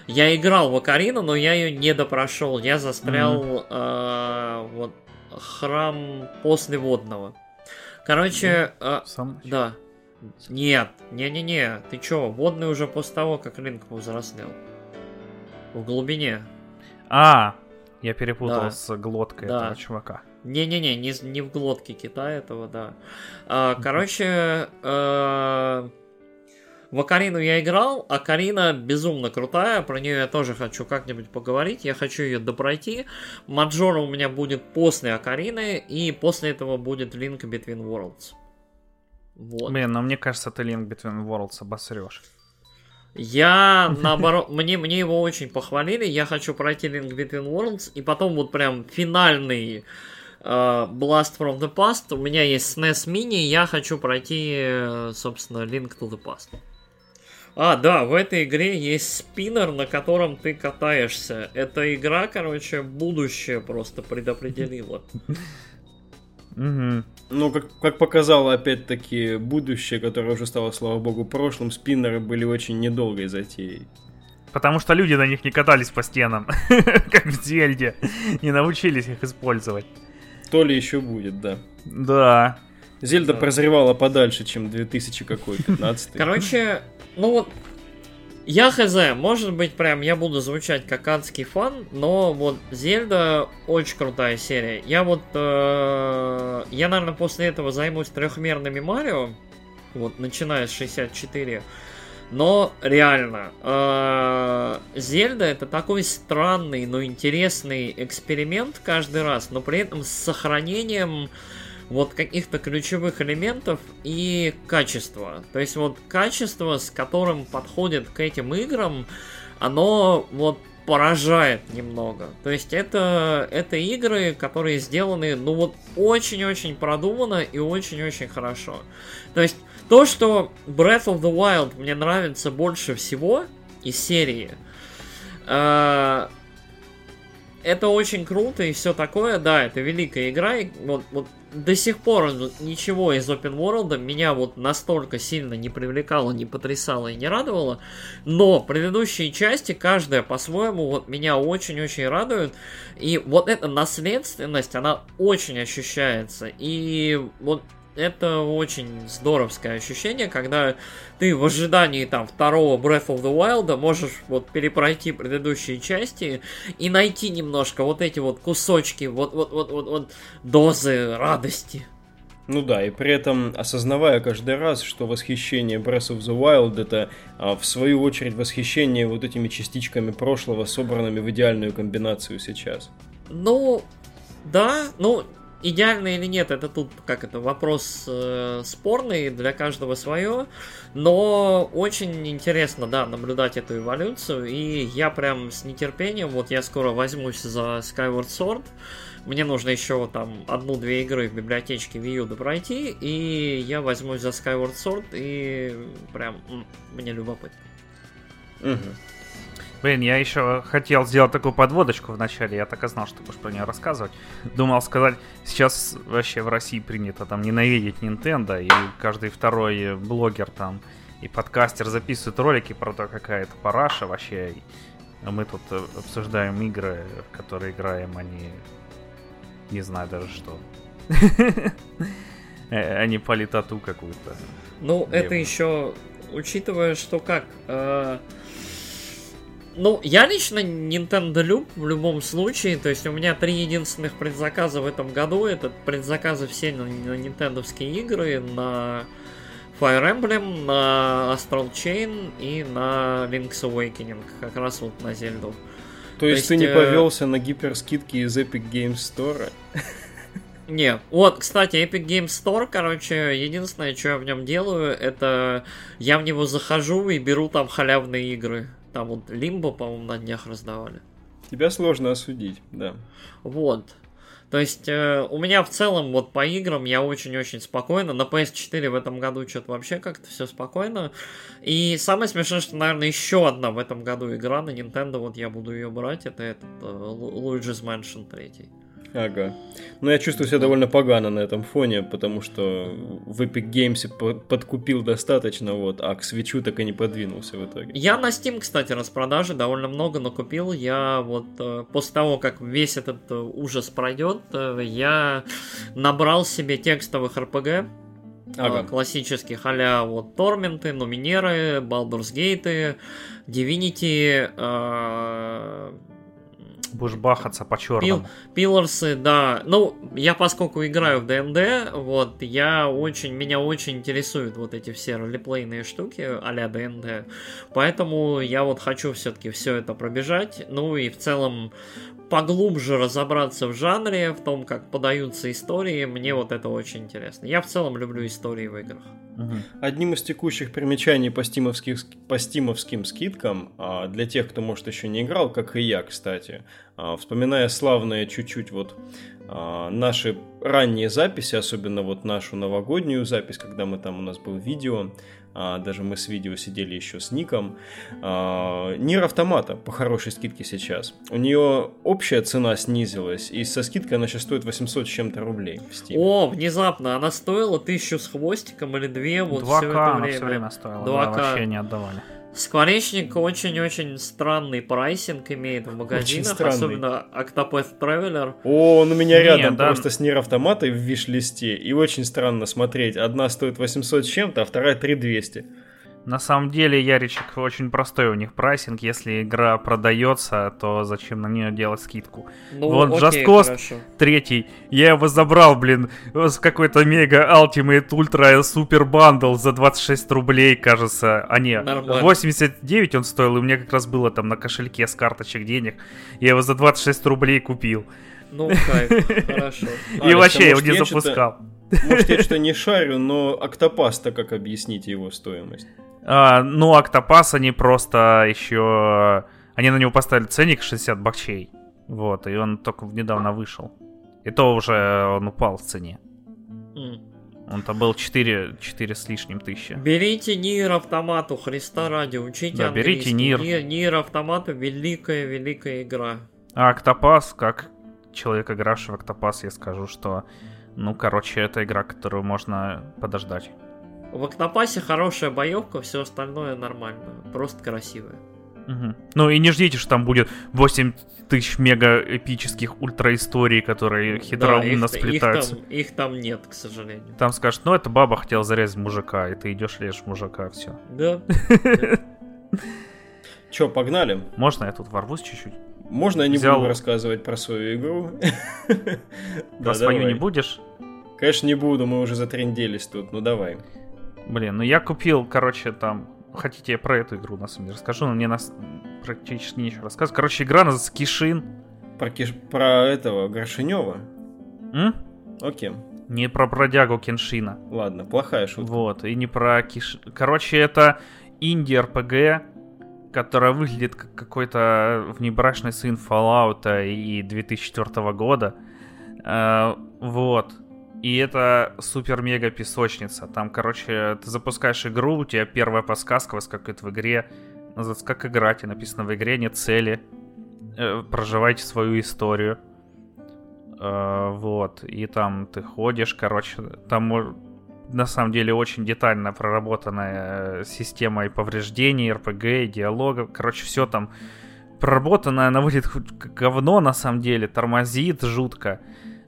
Я играл в Акарину, но я ее не допрошел. Я застрял mm-hmm. э, вот храм после водного. Короче, э, Сам да. Нет, не-не-не, ты чё, водный уже после того, как Линк повзрослел. В глубине. А, я перепутал да. с глоткой да. этого чувака. Не-не-не, не, не в глотке кита этого, да. А, короче, э, в Акарину я играл, а Карина безумно крутая, про нее я тоже хочу как-нибудь поговорить, я хочу ее допройти. Маджора у меня будет после Акарины, и после этого будет Link Between Worlds. Вот. Блин, но мне кажется, ты Link Between Worlds обосрешь. Я, наоборот, мне, мне его очень похвалили, я хочу пройти Link Between Worlds, и потом вот прям финальный uh, Blast from the Past, у меня есть SNES Mini, я хочу пройти, э, собственно, Link to the Past. А, да, в этой игре есть спиннер, на котором ты катаешься. Эта игра, короче, будущее просто предопределила. Угу. Ну, как, как показало, опять-таки, будущее, которое уже стало, слава богу, прошлым, спиннеры были очень недолгой затеей. Потому что люди на них не катались по стенам, как в Зельде, не научились их использовать. То ли еще будет, да. Да. Зельда да. прозревала подальше, чем 2000 какой, 15 Короче, ну вот я хз, может быть, прям я буду звучать как адский фан, но вот Зельда очень крутая серия. Я вот, э, я, наверное, после этого займусь трехмерными Марио, вот, начиная с 64. Но реально, э, Зельда это такой странный, но интересный эксперимент каждый раз, но при этом с сохранением вот каких-то ключевых элементов и качества. То есть вот качество, с которым подходит к этим играм, оно вот поражает немного. То есть это, это игры, которые сделаны, ну вот, очень-очень продуманно и очень-очень хорошо. То есть то, что Breath of the Wild мне нравится больше всего из серии, э, это очень круто и все такое, да, это великая игра, и вот, вот до сих пор ничего из Open World меня вот настолько сильно не привлекало, не потрясало и не радовало, но предыдущие части, каждая по-своему, вот меня очень-очень радует, и вот эта наследственность, она очень ощущается, и вот это очень здоровское ощущение, когда ты в ожидании там второго Breath of the Wild можешь вот перепройти предыдущие части и найти немножко вот эти вот кусочки, вот вот вот вот, вот дозы радости. Ну да, и при этом осознавая каждый раз, что восхищение Breath of the Wild это а, в свою очередь восхищение вот этими частичками прошлого, собранными в идеальную комбинацию сейчас. Ну, да, ну, идеально или нет, это тут как это вопрос э, спорный, для каждого свое, но очень интересно, да, наблюдать эту эволюцию, и я прям с нетерпением, вот я скоро возьмусь за Skyward Sword, мне нужно еще там одну-две игры в библиотечке Wii U пройти, и я возьмусь за Skyward Sword, и прям м, мне любопытно. Мгм. Блин, я еще хотел сделать такую подводочку в начале, я так и знал, что будешь про нее рассказывать. Думал сказать, сейчас вообще в России принято там ненавидеть Nintendo, и каждый второй блогер там и подкастер записывает ролики про то, какая это параша вообще. А мы тут э, обсуждаем игры, в которые играем, а не... Знаю даже что. Э, А не политоту какую-то. Ну, это еще, учитывая, что как... ну, я лично Nintendo люб в любом случае, то есть у меня три единственных предзаказа в этом году, это предзаказы все на, на нинтендовские игры, на Fire Emblem, на Astral Chain и на Link's Awakening, как раз вот на Зельду. То есть ты есть, не э, повелся на гиперскидки из Epic Games Store? Не, вот, кстати, Epic Games Store, короче, единственное, что я в нем делаю, это я в него захожу и беру там халявные игры. Там вот Limbo, по-моему, на днях раздавали. Тебя сложно осудить, да. Вот. То есть э, у меня в целом вот по играм я очень-очень спокойно. На PS4 в этом году что-то вообще как-то все спокойно. И самое смешное, что, наверное, еще одна в этом году игра на Nintendo, вот я буду ее брать, это этот э, Lu- Luigi's Mansion 3. Ага. Но я чувствую себя довольно погано на этом фоне, потому что в Epic Games по- подкупил достаточно, вот, а к свечу так и не подвинулся в итоге. Я на Steam, кстати, распродажи довольно много накупил. Я вот э, после того, как весь этот э, ужас пройдет, э, я набрал себе текстовых RPG. Ага. классических а вот Торменты, Номинеры, Baldur's Gate, Divinity, э, Будешь бахаться по черному. Пилорсы, да. Ну, я поскольку играю в ДНД, вот, я очень, меня очень интересуют вот эти все ролеплейные штуки а-ля ДНД. Поэтому я вот хочу все-таки все это пробежать. Ну и в целом поглубже разобраться в жанре, в том, как подаются истории. Мне вот это очень интересно. Я в целом люблю истории в играх. Одним из текущих примечаний по стимовским, по стимовским скидкам, а, для тех, кто, может, еще не играл, как и я, кстати, а, вспоминая славные чуть-чуть вот а, наши ранние записи, особенно вот нашу новогоднюю запись, когда мы там, у нас был видео, даже мы с видео сидели еще с Ником, а, Нир Автомата по хорошей скидке сейчас. У нее общая цена снизилась, и со скидкой она сейчас стоит 800 с чем-то рублей в Steam. О, внезапно она стоила тысячу с хвостиком или две вот 2К все это она время. все время стоила, 2К. да, вообще не отдавали. Скворечник очень-очень странный pricing имеет в магазинах, особенно Octopath Traveler. О, он у меня Не, рядом да. просто с Nier Automat ой в wish list е, и очень странно смотреть. Одна стоит 800 с чем-то, а вторая 3200. На самом деле, Яричек, очень простой у них pricing. Если игра продается, то зачем на нее делать скидку? Ну, Вон, окей, Just Cause хорошо. Третий. Я его забрал, блин, с какой-то mega Ultimate Ultra Super Bundle за 26 рублей, кажется. А не, Нормально. 89 он стоил, и у меня как раз было там на кошельке с карточек денег. Я его за 26 рублей купил. Ну, кайф, хорошо. и Алекс, вообще а я его не запускал. Может, я что-то не шарю, но Октопас-то как объясните его стоимость? А, ну, Октопас они просто еще... Они на него поставили ценник 60 бакчей. Вот, и он только недавно вышел. И то уже он упал в цене. М. Он-то был 4, 4 с лишним тысячи. Берите Нир Автомату, Христа ради, учите Да, берите. Нир. Нир, Нир Автомату великая-великая игра. А Октопас, как человек, игравший в Октопас, я скажу, что... Ну, короче, это игра, которую можно подождать. В Октопасе хорошая боевка, все остальное нормально, просто красивое. Мгм. Ну и не ждите, что там будет 8 тысяч мега эпических ультра историй, которые хитроумно их, их, сплетаются. там, их там нет, к сожалению. Там скажут, ну это баба хотела зарезать мужика, и ты идешь лежишь мужика, все. Да. Че, погнали? Можно я тут ворвусь чуть-чуть? Можно я не Взял- буду рассказывать про свою игру? Про свою не будешь? Конечно, не буду, мы уже затренделись тут, ну давай. Блин, ну я купил, короче, там... Хотите, я про эту игру, на самом деле, расскажу, но мне нас практически нечего рассказывать. Короче, игра называется Кишин. Про, Киш- про этого Горшинева. М? Окей. Не про бродягу Кеншина. Ладно, плохая шутка. Вот, и не про Киш... Короче, это инди-РПГ, которая выглядит как какой-то внебрачный сын Fallout и 2004 года. Э, вот. И это супер-мега песочница. Там, короче, ты запускаешь игру, у тебя первая подсказка выскакивает в игре. Называется как играть, и написано в игре нет цели. Э, проживайте свою историю. Э, вот. И там ты ходишь, короче, там на самом деле очень детально проработанная система и повреждений, РПГ, и диалогов. Короче, все там проработано, она выглядит как говно на самом деле, тормозит жутко.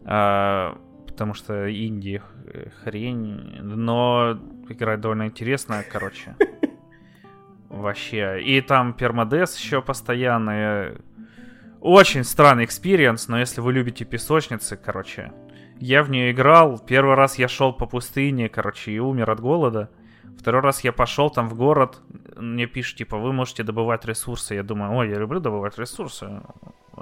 А, потому что инди хрень, но играть довольно интересно, короче. Вообще. И там permadeath еще постоянно. Очень странный experience, но если вы любите песочницы, короче, я в нее играл. Первый раз я шел по пустыне, короче, и умер от голода. Второй раз я пошел там в город, мне пишут, типа, вы можете добывать ресурсы. Я думаю, ой, я люблю добывать ресурсы.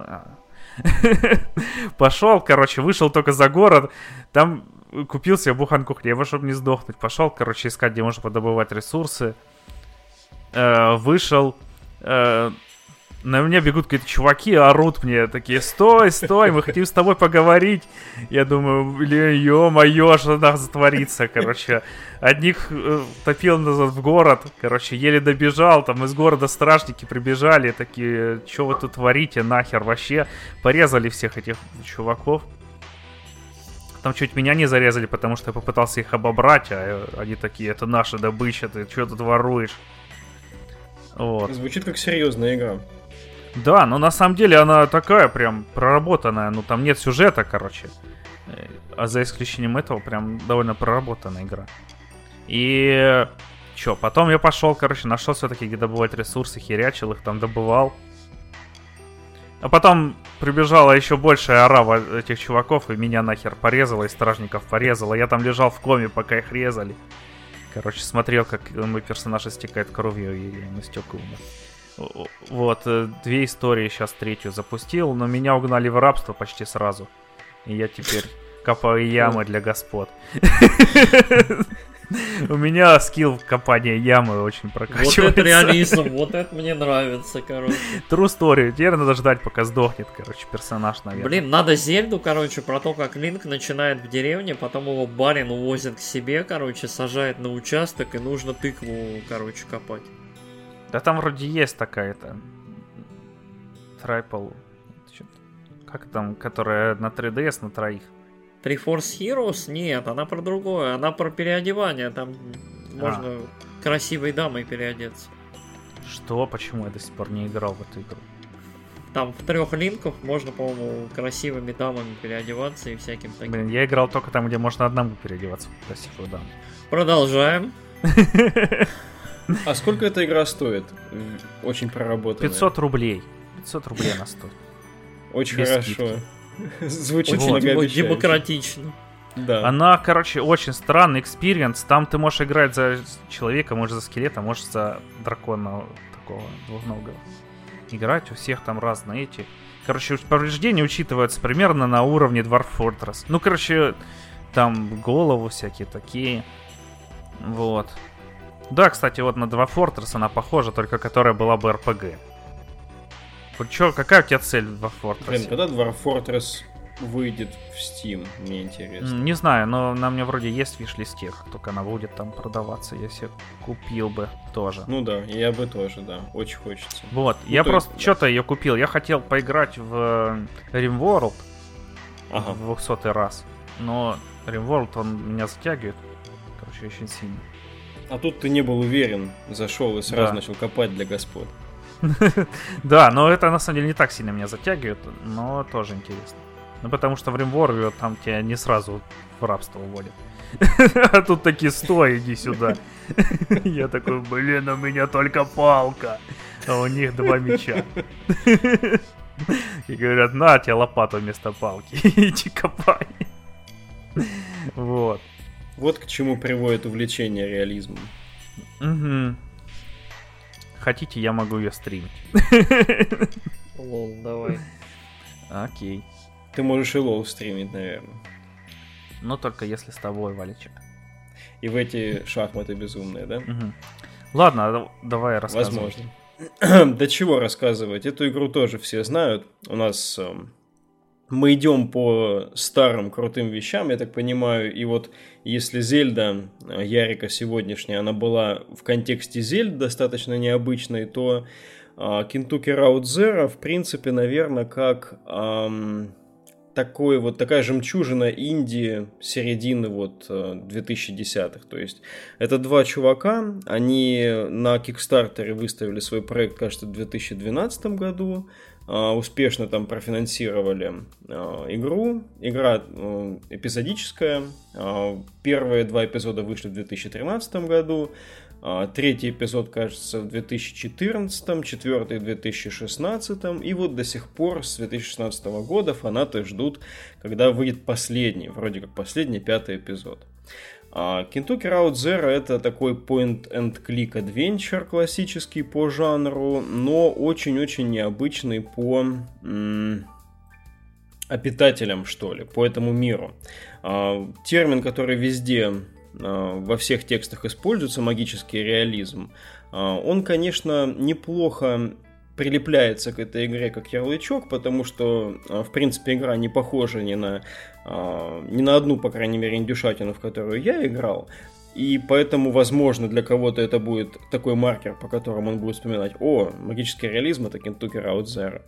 Пошел, короче, вышел только за город, там купил себе буханку хлеба, чтобы не сдохнуть. Пошел, короче, искать, где можно подобывать ресурсы. Э, вышел, э, на меня бегут какие-то чуваки, орут мне такие, стой, стой, мы хотим с тобой поговорить. Я думаю, блин, ё-моё, что там затворится, короче. Одних э, топил назад в город, короче, еле добежал, там из города стражники прибежали, такие, что вы тут творите, нахер вообще. Порезали всех этих чуваков. Там чуть меня не зарезали, потому что я попытался их обобрать, а они такие, это наша добыча, ты что тут воруешь? Вот. Звучит как серьезная игра. Да, но на самом деле она такая прям проработанная. Ну там нет сюжета, короче. А за исключением этого прям довольно проработанная игра. И чё, потом я пошел, короче, нашел все-таки где добывать ресурсы, херячил их, там добывал. А потом прибежала еще большая орава этих чуваков, и меня нахер порезала, и стражников порезала. Я там лежал в коме, пока их резали. Короче, смотрел, как мой персонаж истекает кровью, и на стек умер. Вот, э, две истории сейчас третью запустил, но меня угнали в рабство почти сразу. И я теперь копаю ямы для господ. У меня скилл в копании ямы очень прокачивается. Вот это реализм, вот это мне нравится, короче. True story. Теперь надо ждать, пока сдохнет, короче, персонаж, наверное. Блин, надо Зельду, короче, про то, как Линк начинает в деревне, потом его барин увозит к себе, короче, сажает на участок, и нужно тыкву, короче, копать. Да там вроде есть такая-то. Трайпл. Как там, которая на 3DS на троих. Triforce Heroes? Нет, она про другое. Она про переодевание. Там а. можно красивой дамой переодеться. Что? Почему я до сих пор не играл в эту игру? Там в трех линках можно, по-моему, красивыми дамами переодеваться и всяким таким. Блин, я играл только там, где можно одному переодеваться в красивую даму. Продолжаем. А сколько эта игра стоит? Очень проработанная. 500 рублей. 500 рублей она стоит. Очень Без хорошо. Скидки. Звучит очень многообещающе. демократично. Да. Она, короче, очень странный experience. Там ты можешь играть за человека, можешь за скелета, можешь за дракона такого двуногого. Играть у всех там разные эти. Короче, повреждения учитываются примерно на уровне Dwarf Fortress. Ну, короче, там голову всякие такие. Вот. Да, кстати, вот на два Fortress она похожа, только которая была бы RPG. Вот чё, какая у тебя цель в Dwarf Fortress? Блин, когда Dwarf Fortress выйдет в Steam, мне интересно. Не знаю, но на мне вроде есть виш-листе, только она будет там продаваться, я себе купил бы тоже. Ну да, я бы тоже, да, очень хочется. Вот, ну, я просто есть, что-то да. ее купил, я хотел поиграть в э, RimWorld ага. в 200 раз, но RimWorld, он меня затягивает, короче, очень сильно. А тут ты не был уверен, зашел и сразу да. начал копать для господ. Да, но это на самом деле не так сильно меня затягивает, но тоже интересно. Ну потому что в Римворве там тебя не сразу в рабство уводят. А тут такие, стой, иди сюда. Я такой, блин, у меня только палка. А у них два меча. И говорят, на тебе лопату вместо палки. Иди копай. Вот. Вот к чему приводит увлечение реализмом. Угу. Хотите, я могу ее стримить. Лол, давай. Окей. Ты можешь и лол стримить, наверное. Но только если с тобой, Валичек. И в эти шахматы безумные, да? Угу. Ладно, давай рассказывай. Возможно. До чего рассказывать? Эту игру тоже все знают. У нас эм, мы идем по старым крутым вещам, я так понимаю, и вот если Зельда э, Ярика сегодняшняя, она была в контексте Зельд достаточно необычной, то Kentucky Route Zero, в принципе, наверное, как эм, такой вот такая жемчужина Индии середины вот 2010-х. Э, То есть это два чувака, они на Кикстартере выставили свой проект, кажется, в 2012 году, успешно там профинансировали а, игру. Игра э, эпизодическая. Первые два эпизода вышли в 2013 году. Третий эпизод, кажется, в 2014, четвертый в 2016, и вот до сих пор с 2016 года фанаты ждут, когда выйдет последний, вроде как последний, пятый эпизод. Kentucky Route Zero это такой point-and-click adventure классический по жанру, но очень-очень необычный по м- обитателям, что ли, по этому миру. Термин, который везде Э, во всех текстах используется магический реализм, он, конечно, неплохо прилепляется к этой игре как ярлычок, потому что, э, в принципе, игра не похожа ни на, ни на одну, по крайней мере, индюшатину, в которую я играл. И поэтому, возможно, для кого-то это будет такой маркер, по которому он будет вспоминать, о, магический реализм это Kentucky Route.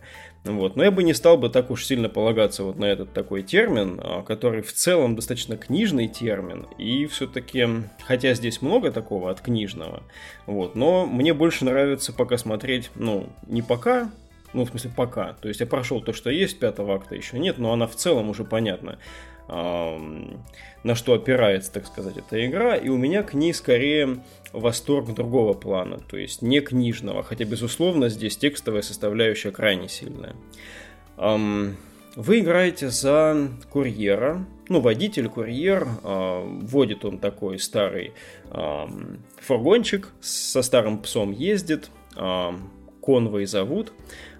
Вот. Но я бы не стал бы так уж сильно полагаться вот на этот такой термин, а, который в целом достаточно книжный термин, и все-таки, хотя здесь много такого от книжного, вот, но мне больше нравится пока смотреть, ну, не пока, ну, в смысле, пока. То есть я прошел то, что есть, пятого акта еще нет, но она в целом уже понятна на что опирается, так сказать, эта игра, и у меня к ней скорее восторг другого плана, то есть не книжного, хотя, безусловно, здесь текстовая составляющая крайне сильная. Вы играете за курьера, ну, водитель, курьер, э, водит он такой старый фургончик, со старым псом ездит, э, конвой зовут,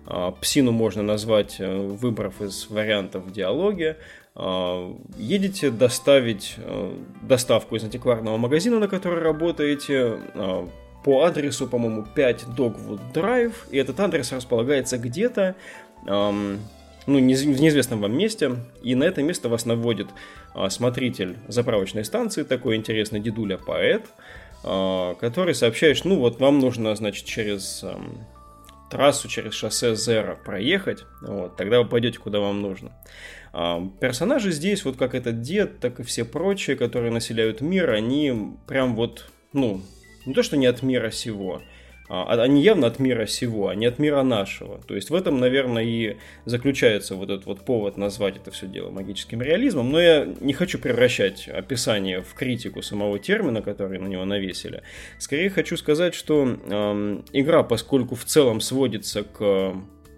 э, псину можно назвать, э, выбрав из вариантов а, едете доставить э, доставку из антикварного магазина, на который работаете, а, по адресу, по-моему, 5 Dogwood Drive, и этот адрес располагается где-то, ну, в неизвестном вам месте, и на это место вас наводит смотритель заправочной станции, такой интересный дедуля-поэт, который сообщает, ну, вот вам нужно, значит, через трассу, через шоссе Зера проехать, вот, тогда вы пойдете, куда вам нужно. Персонажи здесь, вот как этот дед, так и все прочие, которые населяют мир, они прям вот, ну, не то, что не от мира сего, а, а они явно от мира сего, а не от мира нашего. То есть в этом, наверное, и заключается вот этот вот повод назвать это все дело магическим реализмом. Но я не хочу превращать описание в критику самого термина, который на него навесили. Скорее хочу сказать, что э, игра, поскольку в целом сводится к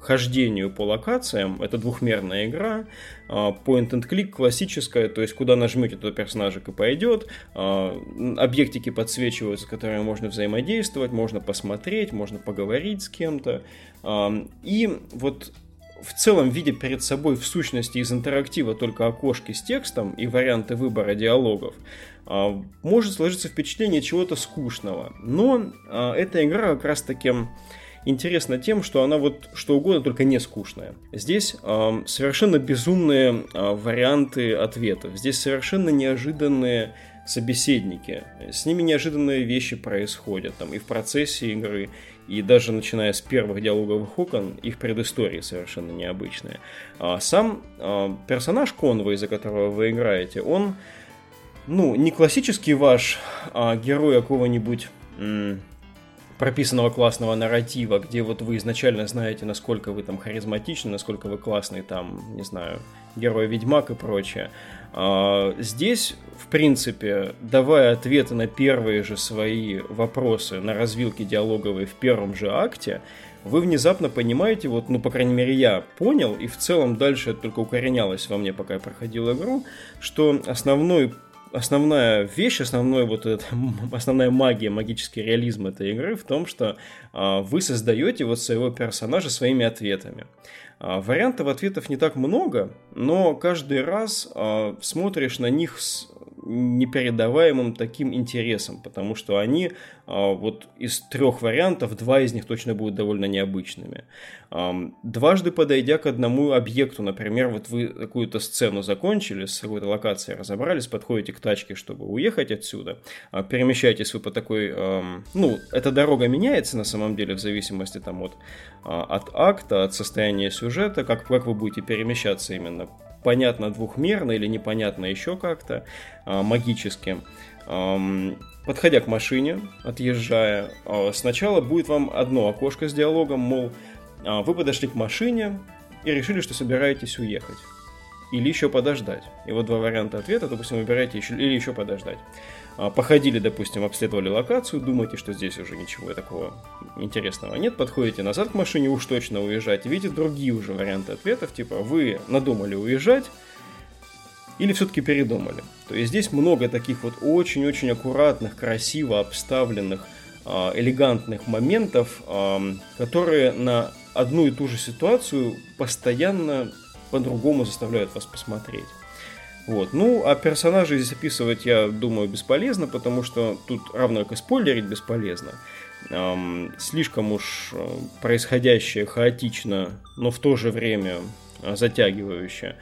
хождению по локациям. Это двухмерная игра, а, point and click классическая, то есть куда нажмете, туда персонажик и пойдет. А, объектики подсвечиваются, с которыми можно взаимодействовать, можно посмотреть, можно поговорить с кем-то. А, и вот в целом, видя перед собой в сущности из интерактива только окошки с текстом и варианты выбора диалогов, может сложиться впечатление чего-то скучного. Но эта игра как раз таки интересна тем, что она вот что угодно, только не скучная. Здесь э, совершенно безумные э, варианты ответов. Здесь совершенно неожиданные собеседники. С ними неожиданные вещи происходят там и в процессе игры, и даже начиная с первых диалоговых окон, их предыстории совершенно необычные. А сам э, персонаж Конвой, за которого вы играете, он, ну, не классический ваш а герой какого-нибудь прописанного классного нарратива, где вот вы изначально знаете, насколько вы там харизматичны, насколько вы классный там, не знаю, герой Ведьмак и прочее. А, здесь, в принципе, давая ответы на первые же свои вопросы на развилке диалоговой в первом же акте, вы внезапно понимаете, вот, ну, по крайней мере, я понял, и в целом дальше это только укоренялось во мне, пока я проходил игру, что основной основная вещь, основной вот этот, основная магия, магический реализм этой игры в том, что а, вы создаете вот своего персонажа своими ответами. А, вариантов ответов не так много, но каждый раз а, смотришь на них с непередаваемым таким интересом, потому что они а, вот из трех вариантов, два из них точно будут довольно необычными. Дважды подойдя к одному объекту, например, вот вы какую-то сцену закончили, с какой-то локацией разобрались, подходите к тачке, чтобы уехать отсюда, а, перемещаетесь вы по такой, ну, эта дорога меняется на самом деле в зависимости там от, а, от акта, от состояния сюжета, как, как вы будете перемещаться именно понятно двухмерно или непонятно еще как-то, магически. Подходя к машине, отъезжая, сначала будет вам одно окошко с диалогом, мол, а, вы подошли к машине и решили, что собираетесь уехать. Или еще подождать. И вот два варианта ответа, допустим, выбираете еще, или еще подождать. А, походили, допустим, обследовали локацию, думаете, что здесь уже ничего такого интересного нет, подходите назад к машине, уж точно уезжать, видите другие уже варианты ответов, типа вы надумали уезжать, или все-таки передумали. То есть здесь много таких вот очень-очень аккуратных, красиво обставленных, а, элегантных моментов, которые на одну и ту же ситуацию постоянно по-другому заставляют вас посмотреть. Вот. Ну, а персонажей здесь описывать, я думаю, бесполезно, потому что тут равно как и спойлерить бесполезно. Эм, слишком уж э, происходящее хаотично, но в то же время э, затягивающее.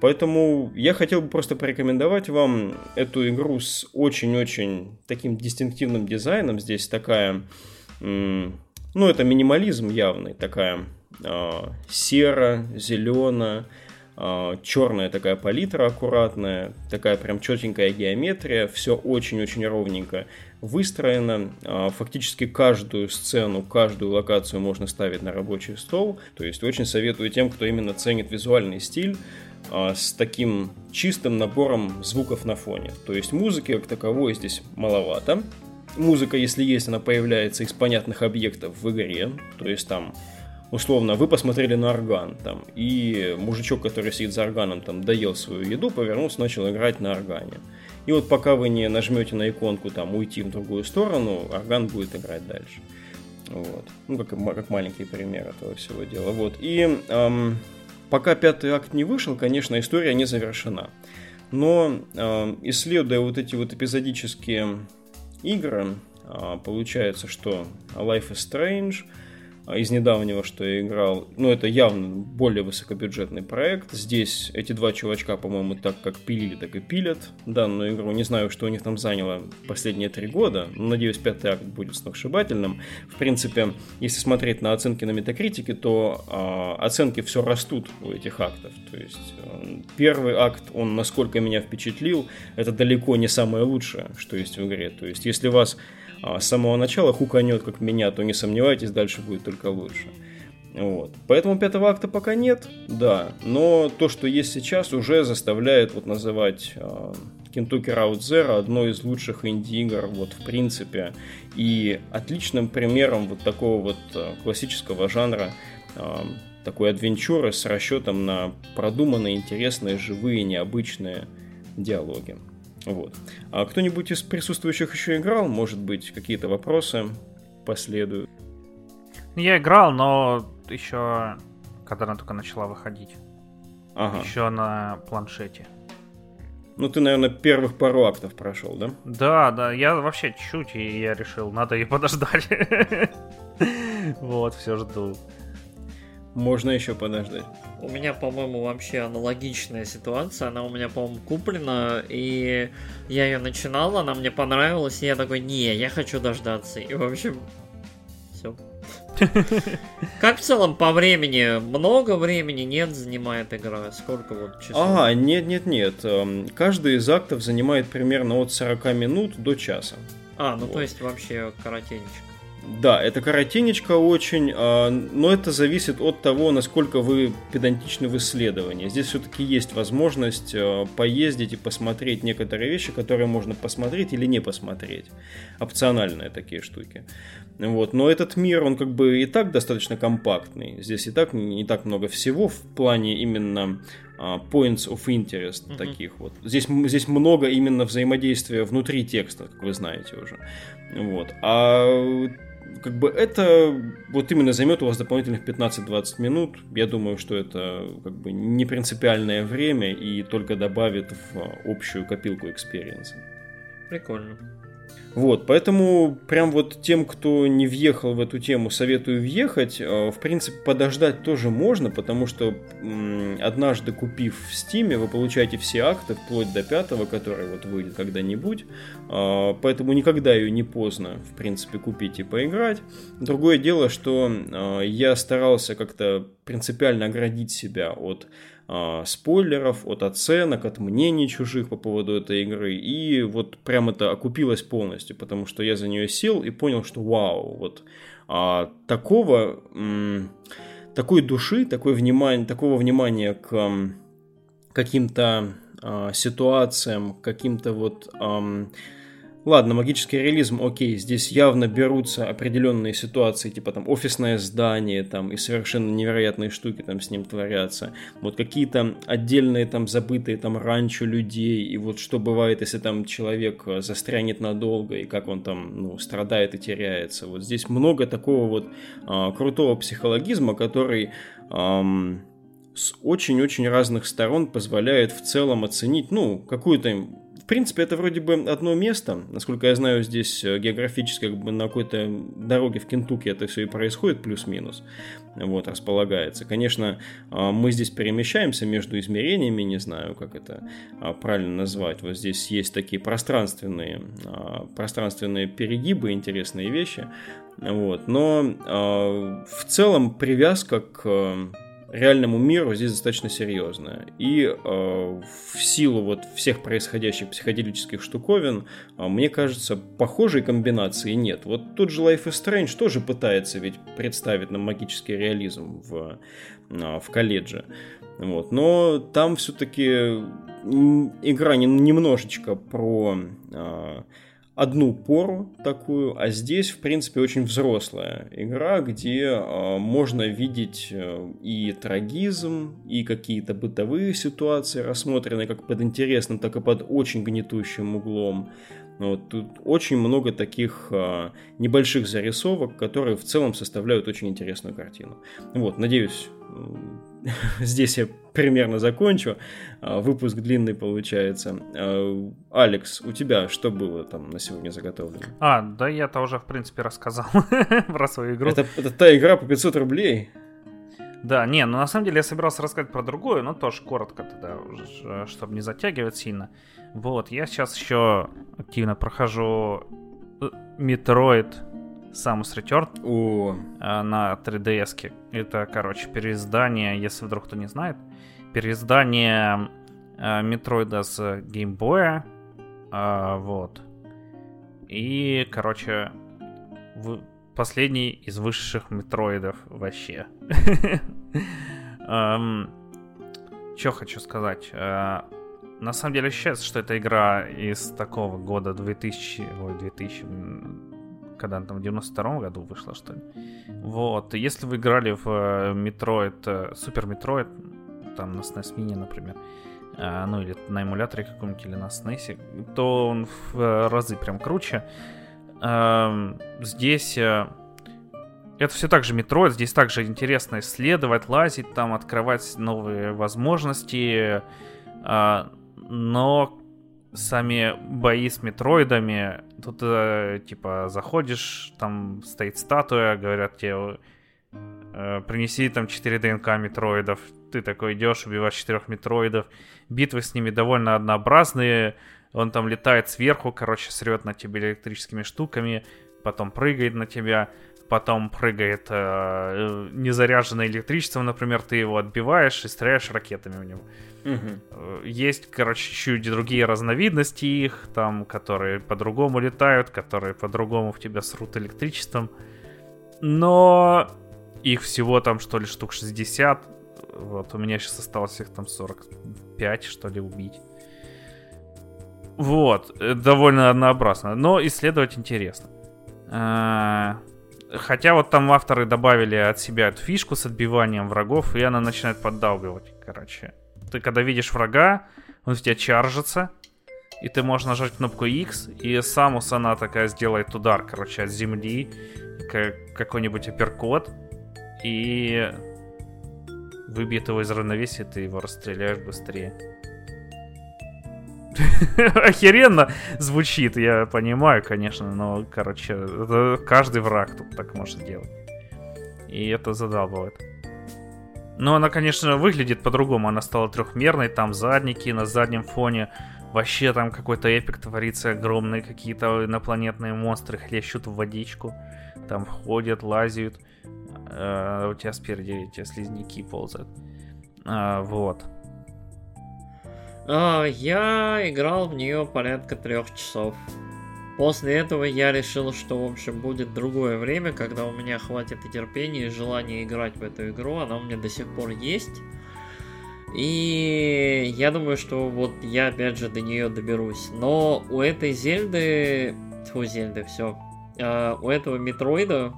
Поэтому я хотел бы просто порекомендовать вам эту игру с очень-очень таким дистинктивным дизайном. Здесь такая ну, это минимализм явный, такая э, серо, зелено, э, черная такая палитра аккуратная, такая прям четенькая геометрия, все очень-очень ровненько выстроено. Э, фактически каждую сцену, каждую локацию можно ставить на рабочий стол. То есть очень советую тем, кто именно ценит визуальный стиль, с таким чистым набором звуков на фоне. То есть музыки как таковой здесь маловато музыка, если есть, она появляется из понятных объектов в игре. То есть там, условно, вы посмотрели на орган, там, и мужичок, который сидит за органом, там, доел свою еду, повернулся, начал играть на органе. И вот пока вы не нажмете на иконку там уйти в другую сторону, орган будет играть дальше. Вот. Ну, как, как маленький пример этого всего дела. Вот. И эм, пока пятый акт не вышел, конечно, история не завершена. Но э, исследуя вот эти вот эпизодические игры. А, получается, что Life is Strange – из недавнего, что я играл. Ну, это явно более высокобюджетный проект. Здесь эти два чувачка, по-моему, так как пилили, так и пилят данную игру. Не знаю, что у них там заняло последние три года. Надеюсь, пятый акт будет сногсшибательным. В принципе, если смотреть на оценки на метакритике, то э, оценки все растут у этих актов. То есть э, первый акт, он, насколько меня впечатлил, это далеко не самое лучшее, что есть в игре. То есть, если вас а с самого начала хуканет, как меня, то не сомневайтесь, дальше будет только лучше. Вот. Поэтому пятого акта пока нет, да, но то, что есть сейчас, уже заставляет вот называть э, Kentucky Route Zero одной из лучших инди-игр вот в принципе. И отличным примером вот такого вот э, классического жанра э, такой адвенчуры с расчетом на продуманные, интересные, живые, необычные диалоги. Вот. А кто-нибудь из присутствующих еще играл? Может быть, какие-то вопросы последуют? Я играл, но еще когда она только начала выходить. Ага. Еще на планшете. Ну, ты, наверное, первых пару актов прошел, да? Да, да, я вообще чуть, и я решил, надо ее подождать. Вот, все жду. Можно еще подождать. У меня, по-моему, вообще аналогичная ситуация. Она у меня, по-моему, куплена, и я ее начинал, она мне понравилась, и я такой, не, я хочу дождаться. И, в общем, все. Как в целом по времени? Много времени нет занимает игра? Сколько вот часов? А, нет, нет, нет. Эм, каждый из актов занимает примерно от 40 минут до часа. А, ну вот. то есть вообще коротенечко. Да, это коротенечко очень, а, но это зависит от того, насколько вы педантичны в исследовании. Здесь все-таки есть возможность а, поездить и посмотреть некоторые вещи, которые можно посмотреть или не посмотреть. Опциональные такие штуки. Вот. Но этот мир, он как бы и так достаточно компактный. Здесь и так не так много всего в плане именно points of interest mm-hmm. таких вот. Здесь, здесь много именно взаимодействия внутри текста, как вы знаете уже. Вот. А как бы это вот именно займет у вас дополнительных 15-20 минут. Я думаю, что это как бы не принципиальное время и только добавит в общую копилку experience а. Прикольно. Вот, поэтому прям вот тем, кто не въехал в эту тему, советую въехать. Э, в принципе, подождать тоже можно, потому что однажды купив в Стиме, вы получаете все акты, вплоть до пятого, который вот выйдет когда-нибудь. Э, поэтому никогда ее не поздно, в принципе, купить и поиграть. Другое дело, что э, я старался как-то принципиально оградить себя от э, спойлеров, от оценок, от мнений чужих по поводу этой игры. И вот прям это окупилось полностью, потому что я за нее сел и понял, что вау, вот а, такого, м- такой души, такой внимания, такого внимания к м- каким-то а, ситуациям, каким-то вот... Ам, Ладно, магический реализм, окей, здесь явно берутся определенные ситуации, типа там офисное здание, там и совершенно невероятные штуки там с ним творятся. Вот какие-то отдельные там забытые там ранчо людей, и вот что бывает, если там человек э, застрянет надолго, и как он там, ну, страдает и теряется. Вот здесь много такого вот а, крутого психологизма, который... Ам, с очень-очень разных сторон позволяет в целом оценить, ну, какую-то принципе, это вроде бы одно место. Насколько я знаю, здесь э, географически как бы на какой-то дороге в Кентукки это все и происходит плюс-минус. Вот, располагается. Конечно, а, мы здесь перемещаемся между измерениями, не знаю, как это а, правильно назвать. Вот здесь есть такие пространственные, а, пространственные перегибы, интересные вещи. Вот. Но в целом привязка к реальному миру здесь достаточно серьезная. И э, в силу вот всех происходящих психоделических штуковин, э, мне кажется, похожей комбинации нет. Вот тот же Life is Strange тоже пытается ведь представить нам магический реализм в, э, в колледже. Вот. Но там все-таки игра немножечко про э, одну пору такую, а здесь, в принципе, очень взрослая игра, где э, можно видеть э, и трагизм, и какие-то бытовые ситуации, рассмотренные как под интересным, так и под очень гнетущим углом. Вот, тут очень много таких э, небольших зарисовок, которые в целом составляют очень интересную картину. Вот, надеюсь, здесь я примерно закончу. А, выпуск длинный получается. А, Алекс, у тебя что было там на сегодня заготовлено? А, да я-то уже, в принципе, рассказал про свою игру. Это, это та игра по 500 рублей? Да, не, ну на самом деле я собирался рассказать про другую, но тоже коротко тогда, чтобы не затягивать сильно. Вот, я сейчас еще активно прохожу Metroid Samus Return О. Э, на 3DS. Это, короче, переиздание, если вдруг кто не знает, переиздание э, Метроида с геймбоя. Э, вот. И, короче, последний из высших метроидов вообще. Эм, Что хочу сказать? На самом деле ощущается, что это игра из такого года 2000, ой, 2000, когда там в 92 году вышла, что ли. Вот, если вы играли в э, Super Metroid, там на SNES Mini, например, э, ну или на эмуляторе каком-нибудь, или на SNES, то он в э, разы прям круче. Эм, здесь это все так же Metroid, здесь также интересно исследовать, лазить, там открывать новые возможности, но сами бои с метроидами, тут э, типа заходишь, там стоит статуя, говорят тебе, э, принеси там 4 ДНК метроидов, ты такой идешь, убиваешь 4 метроидов, битвы с ними довольно однообразные, он там летает сверху, короче, срет на тебе электрическими штуками, потом прыгает на тебя, потом прыгает э, незаряженное электричеством, например, ты его отбиваешь и стреляешь ракетами в него. Угу. Есть, короче, чуть другие разновидности их, там, которые по-другому летают, которые по-другому в тебя срут электричеством. Но их всего там, что ли, штук 60. Вот, у меня сейчас осталось их там 45, что ли, убить. Вот, довольно однообразно, но исследовать интересно. А, Хотя вот там авторы добавили от себя эту фишку с отбиванием врагов, и она начинает поддалбивать, короче. Ты когда видишь врага, он в тебя чаржится, и ты можешь нажать кнопку X, и Самус она такая сделает удар, короче, от земли, как какой-нибудь апперкот, и выбьет его из равновесия, ты его расстреляешь быстрее. Охеренно звучит, я понимаю, конечно, но, короче, каждый враг тут так может делать. И это задалбывает. Но она, конечно, выглядит по-другому. Она стала трехмерной, там задники на заднем фоне. Вообще там какой-то эпик творится, огромные какие-то инопланетные монстры хлещут в водичку. Там ходят, лазят. А, у тебя спереди эти слизняки ползают. А, вот. А, я играл в нее порядка трех часов. После этого я решил, что, в общем, будет другое время, когда у меня хватит и терпения, и желания играть в эту игру. Она у меня до сих пор есть. И я думаю, что вот я опять же до нее доберусь. Но у этой Зельды... Тьфу, Зельды, все. Uh, у этого Метроида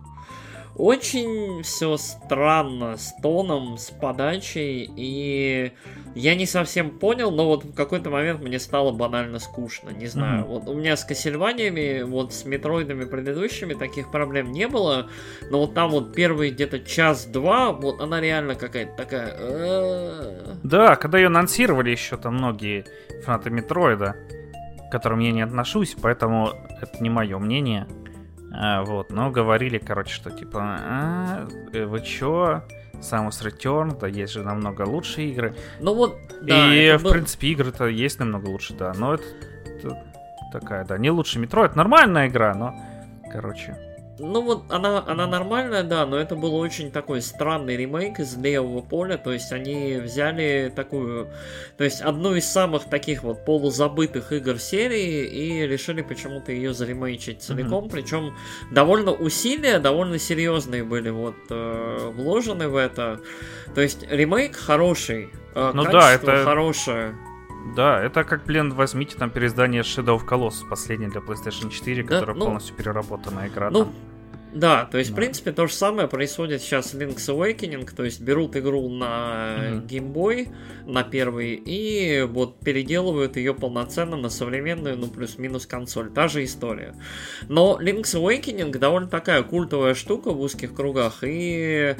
очень все странно с тоном, с подачей, и я не совсем понял, но вот в какой-то момент мне стало банально скучно, не знаю. Mm-hmm. Вот у меня с Кассельваниями, вот с метроидами предыдущими таких проблем не было, но вот там вот первые где-то час-два, вот она реально какая-то такая... Да, когда ее анонсировали еще там многие фанаты метроида, к которым я не отношусь, поэтому это не мое мнение. А, вот, но говорили, короче, что типа, а, э, вы чё? Samus Return, да есть же намного лучше игры. Ну вот, да. И, в был... принципе, игры-то есть намного лучше, да. Но это, это такая, да, не лучше метро. Это нормальная игра, но, короче, ну вот она, она нормальная, да, но это был очень такой странный ремейк из левого поля, то есть они взяли такую, то есть одну из самых таких вот полузабытых игр серии и решили почему-то ее заремейчить целиком, mm-hmm. причем довольно усилия, довольно серьезные были вот э, вложены в это, то есть ремейк хороший, э, ну да, это хорошее. Да, это как, блин, возьмите там переиздание Shadow of Colossus, последнее для PlayStation 4, да, которое ну, полностью переработанная игра. Ну, там. Да, то есть, да. в принципе, то же самое происходит сейчас с Link's Awakening, то есть берут игру на mm-hmm. Game Boy, на первый, и вот переделывают ее полноценно на современную, ну, плюс-минус консоль. Та же история. Но Link's Awakening довольно такая культовая штука в узких кругах, и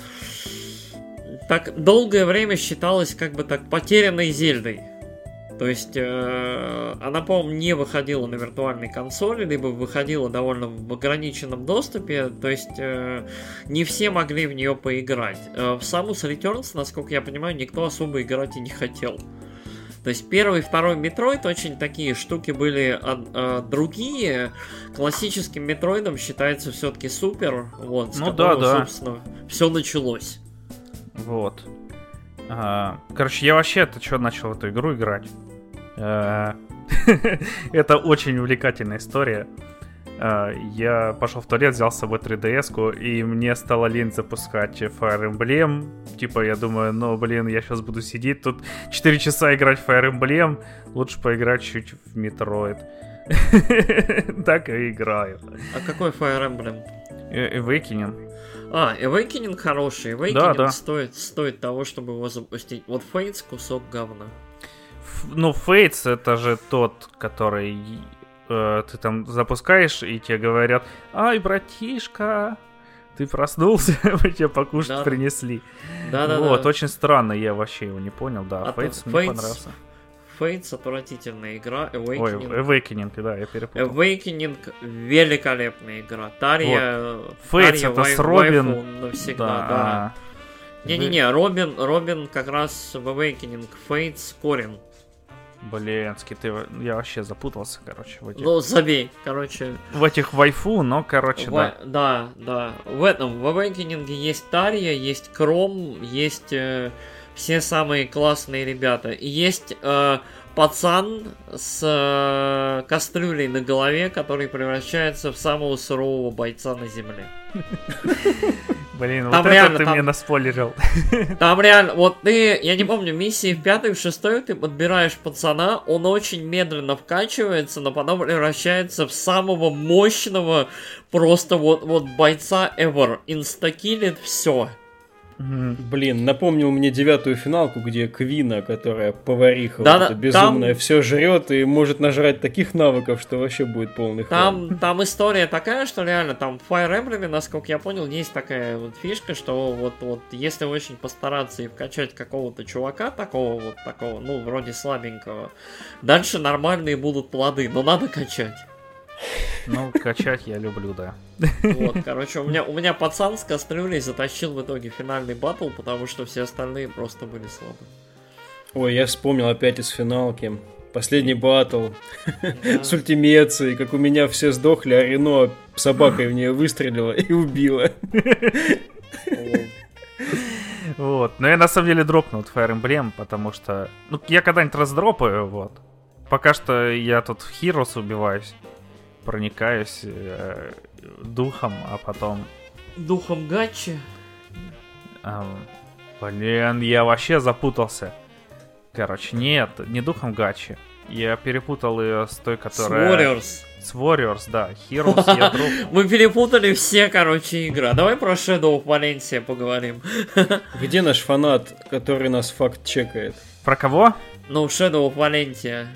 так долгое время считалась как бы так потерянной Зельдой. То есть э, она, по-моему, не выходила на виртуальной консоли, либо выходила довольно в ограниченном доступе. То есть э, не все могли в нее поиграть. Э, в Samus Returns, насколько я понимаю, никто особо играть и не хотел. То есть первый и второй Метроид очень такие штуки были а, а, другие. Классическим Метроидом считается все-таки супер. Вот, с ну которого, да, да. собственно, все началось. Вот. А, короче, я вообще это что начал в эту игру играть? Э, это очень увлекательная история. Э, я пошел в туалет, взял с собой 3DS-ку, и мне стало лень запускать Fire Emblem. Типа, я думаю, ну, блин, я сейчас буду сидеть тут 4 часа играть в Fire Emblem, лучше поиграть чуть в Metroid. так и играю. А какой Fire Emblem? Э, Awakening. А, Awakening хороший. Awakening да, да. Стоит, стоит того, чтобы его запустить. Вот Fates кусок говна ну, Фейтс это же тот, который э, ты там запускаешь, и тебе говорят, ай, братишка, ты проснулся, мы тебе покушать да. принесли. Да, да, вот, да. очень странно, я вообще его не понял, да. А Фейтс мне понравился. Фейтс отвратительная игра, Awakening. Ой, Awakening, да, я перепутал. Awakening великолепная игра. Тарья, вот. Фейтс это с Робин. Навсегда, да. да. Не-не-не, Робин, Робин как раз в Awakening, Фейтс Корин. Блинский, ты... Я вообще запутался, короче. В этих... Ну, забей, короче. В этих вайфу, но, короче, в... да. Да, да. В этом, в Awakening есть Тария, есть Кром, есть э, все самые классные ребята. И есть э, пацан с э, кастрюлей на голове, который превращается в самого сурового бойца на земле. Блин, там вот реально, это ты там, мне наспойлерил. Там реально, вот ты, я не помню, миссии в пятой, в шестой ты подбираешь пацана, он очень медленно вкачивается, но потом превращается в самого мощного, просто вот, вот бойца ever. Инстакилит все. Блин, напомнил мне девятую финалку, где Квина, которая повариха Да, вот да, безумная, там- все жрет и может нажрать таких навыков, что вообще будет полный. Там, там история такая, что реально там в Fire Emblem, насколько я понял, есть такая вот фишка, что вот, вот если очень постараться и вкачать какого-то чувака, такого вот такого, ну, вроде слабенького, дальше нормальные будут плоды, но надо качать. Ну, качать я люблю, да. Вот, короче, у меня, у меня пацан с кастрюлей затащил в итоге финальный батл, потому что все остальные просто были слабы. Ой, я вспомнил опять из финалки. Последний батл Да. с ультимецией, как у меня все сдохли, а Рено собакой в нее выстрелила и убила. Вот. Но я на самом деле дропнул этот Fire Emblem, потому что... Ну, я когда-нибудь раздропаю, вот. Пока что я тут в Heroes убиваюсь, проникаюсь э, духом, а потом... Духом гачи. эм, блин, я вообще запутался. Короче, нет, не духом Гачи. Я перепутал ее с той, С которая... Warriors. С Warriors, да. Heroes я. Мы перепутали все, короче, игры. А Давай про Shadow of Valencia поговорим. Где наш фанат, который нас факт чекает? Про кого? Ну, Shadow of Valencia.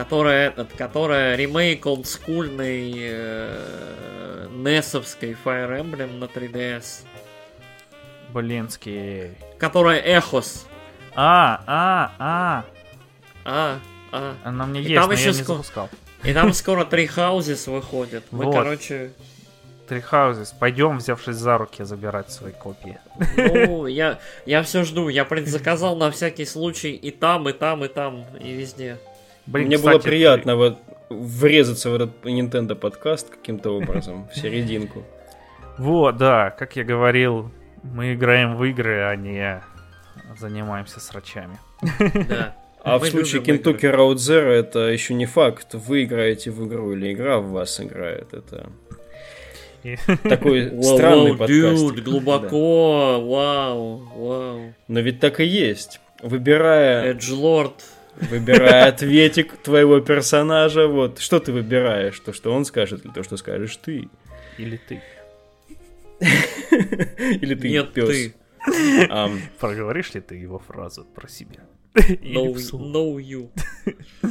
Которая этот, которая ремейк олдскульной э, несовской Fire Emblem на 3DS. Блинский. Которая Эхос. А, а, а. А, а. Она мне И есть, там но еще я не ско- запускал. И там скоро три хаузис выходят. Мы, Вот. короче, Три Houses. Пойдем, взявшись за руки, забирать свои копии. ну, я, я все жду. Я предзаказал на всякий случай и там, и там, и там, и везде. Блин, Мне кстати, было приятно вот врезаться в этот Nintendo подкаст каким-то образом, в серединку. Вот, да, как я говорил, мы играем в игры, а не занимаемся срачами. Да. А в случае Kentucky Road Zero это еще не факт, вы играете в игру или игра в вас играет. Это такой странный подкаст. глубоко, вау, вау. Но ведь так и есть. Выбирая, Эджлорд. Выбирая ответик твоего персонажа, вот что ты выбираешь, то, что он скажет, или то, что скажешь ты, Или ты. или ты Нет, пес. ты. Ам, Проговоришь ли ты его фразу про себя? No, no you.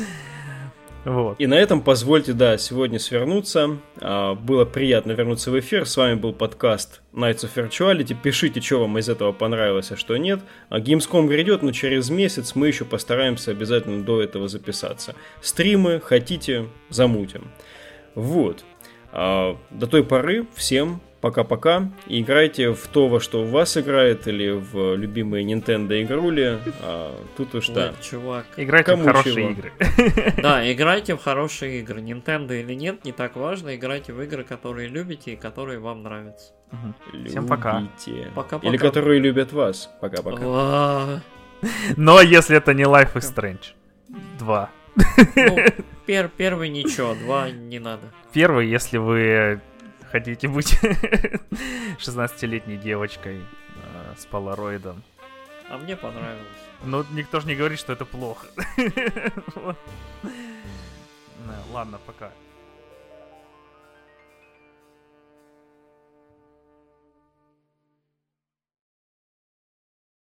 Вот. И на этом позвольте, да, сегодня свернуться. А, Было приятно вернуться в эфир. С вами был подкаст Nights of Virtuality. Пишите, что вам из этого понравилось, а что нет. А Gamescom грядет, но через месяц мы еще постараемся обязательно до этого записаться. Стримы хотите, замутим. Вот. А, До той поры всем пока-пока. И играйте в то, во что у вас играет, или в любимые Nintendo игрули. А, Тут уж да. Ой, чувак. Играйте в Кому хорошие чего? игры. Да, играйте в хорошие игры. Nintendo или нет, не так важно. Играйте в игры, которые любите и которые вам нравятся. Мгм. Всем пока. Любите. Пока-пока. Или которые любят вас. Пока-пока. А, Но если это не Life is Strange 2. Ну, пер- первый ничего, два не надо. Первый, если вы хотите быть 16-летней девочкой э, с полароидом. А мне понравилось. Ну, никто же не говорит, что это плохо. Да, Ладно, пока.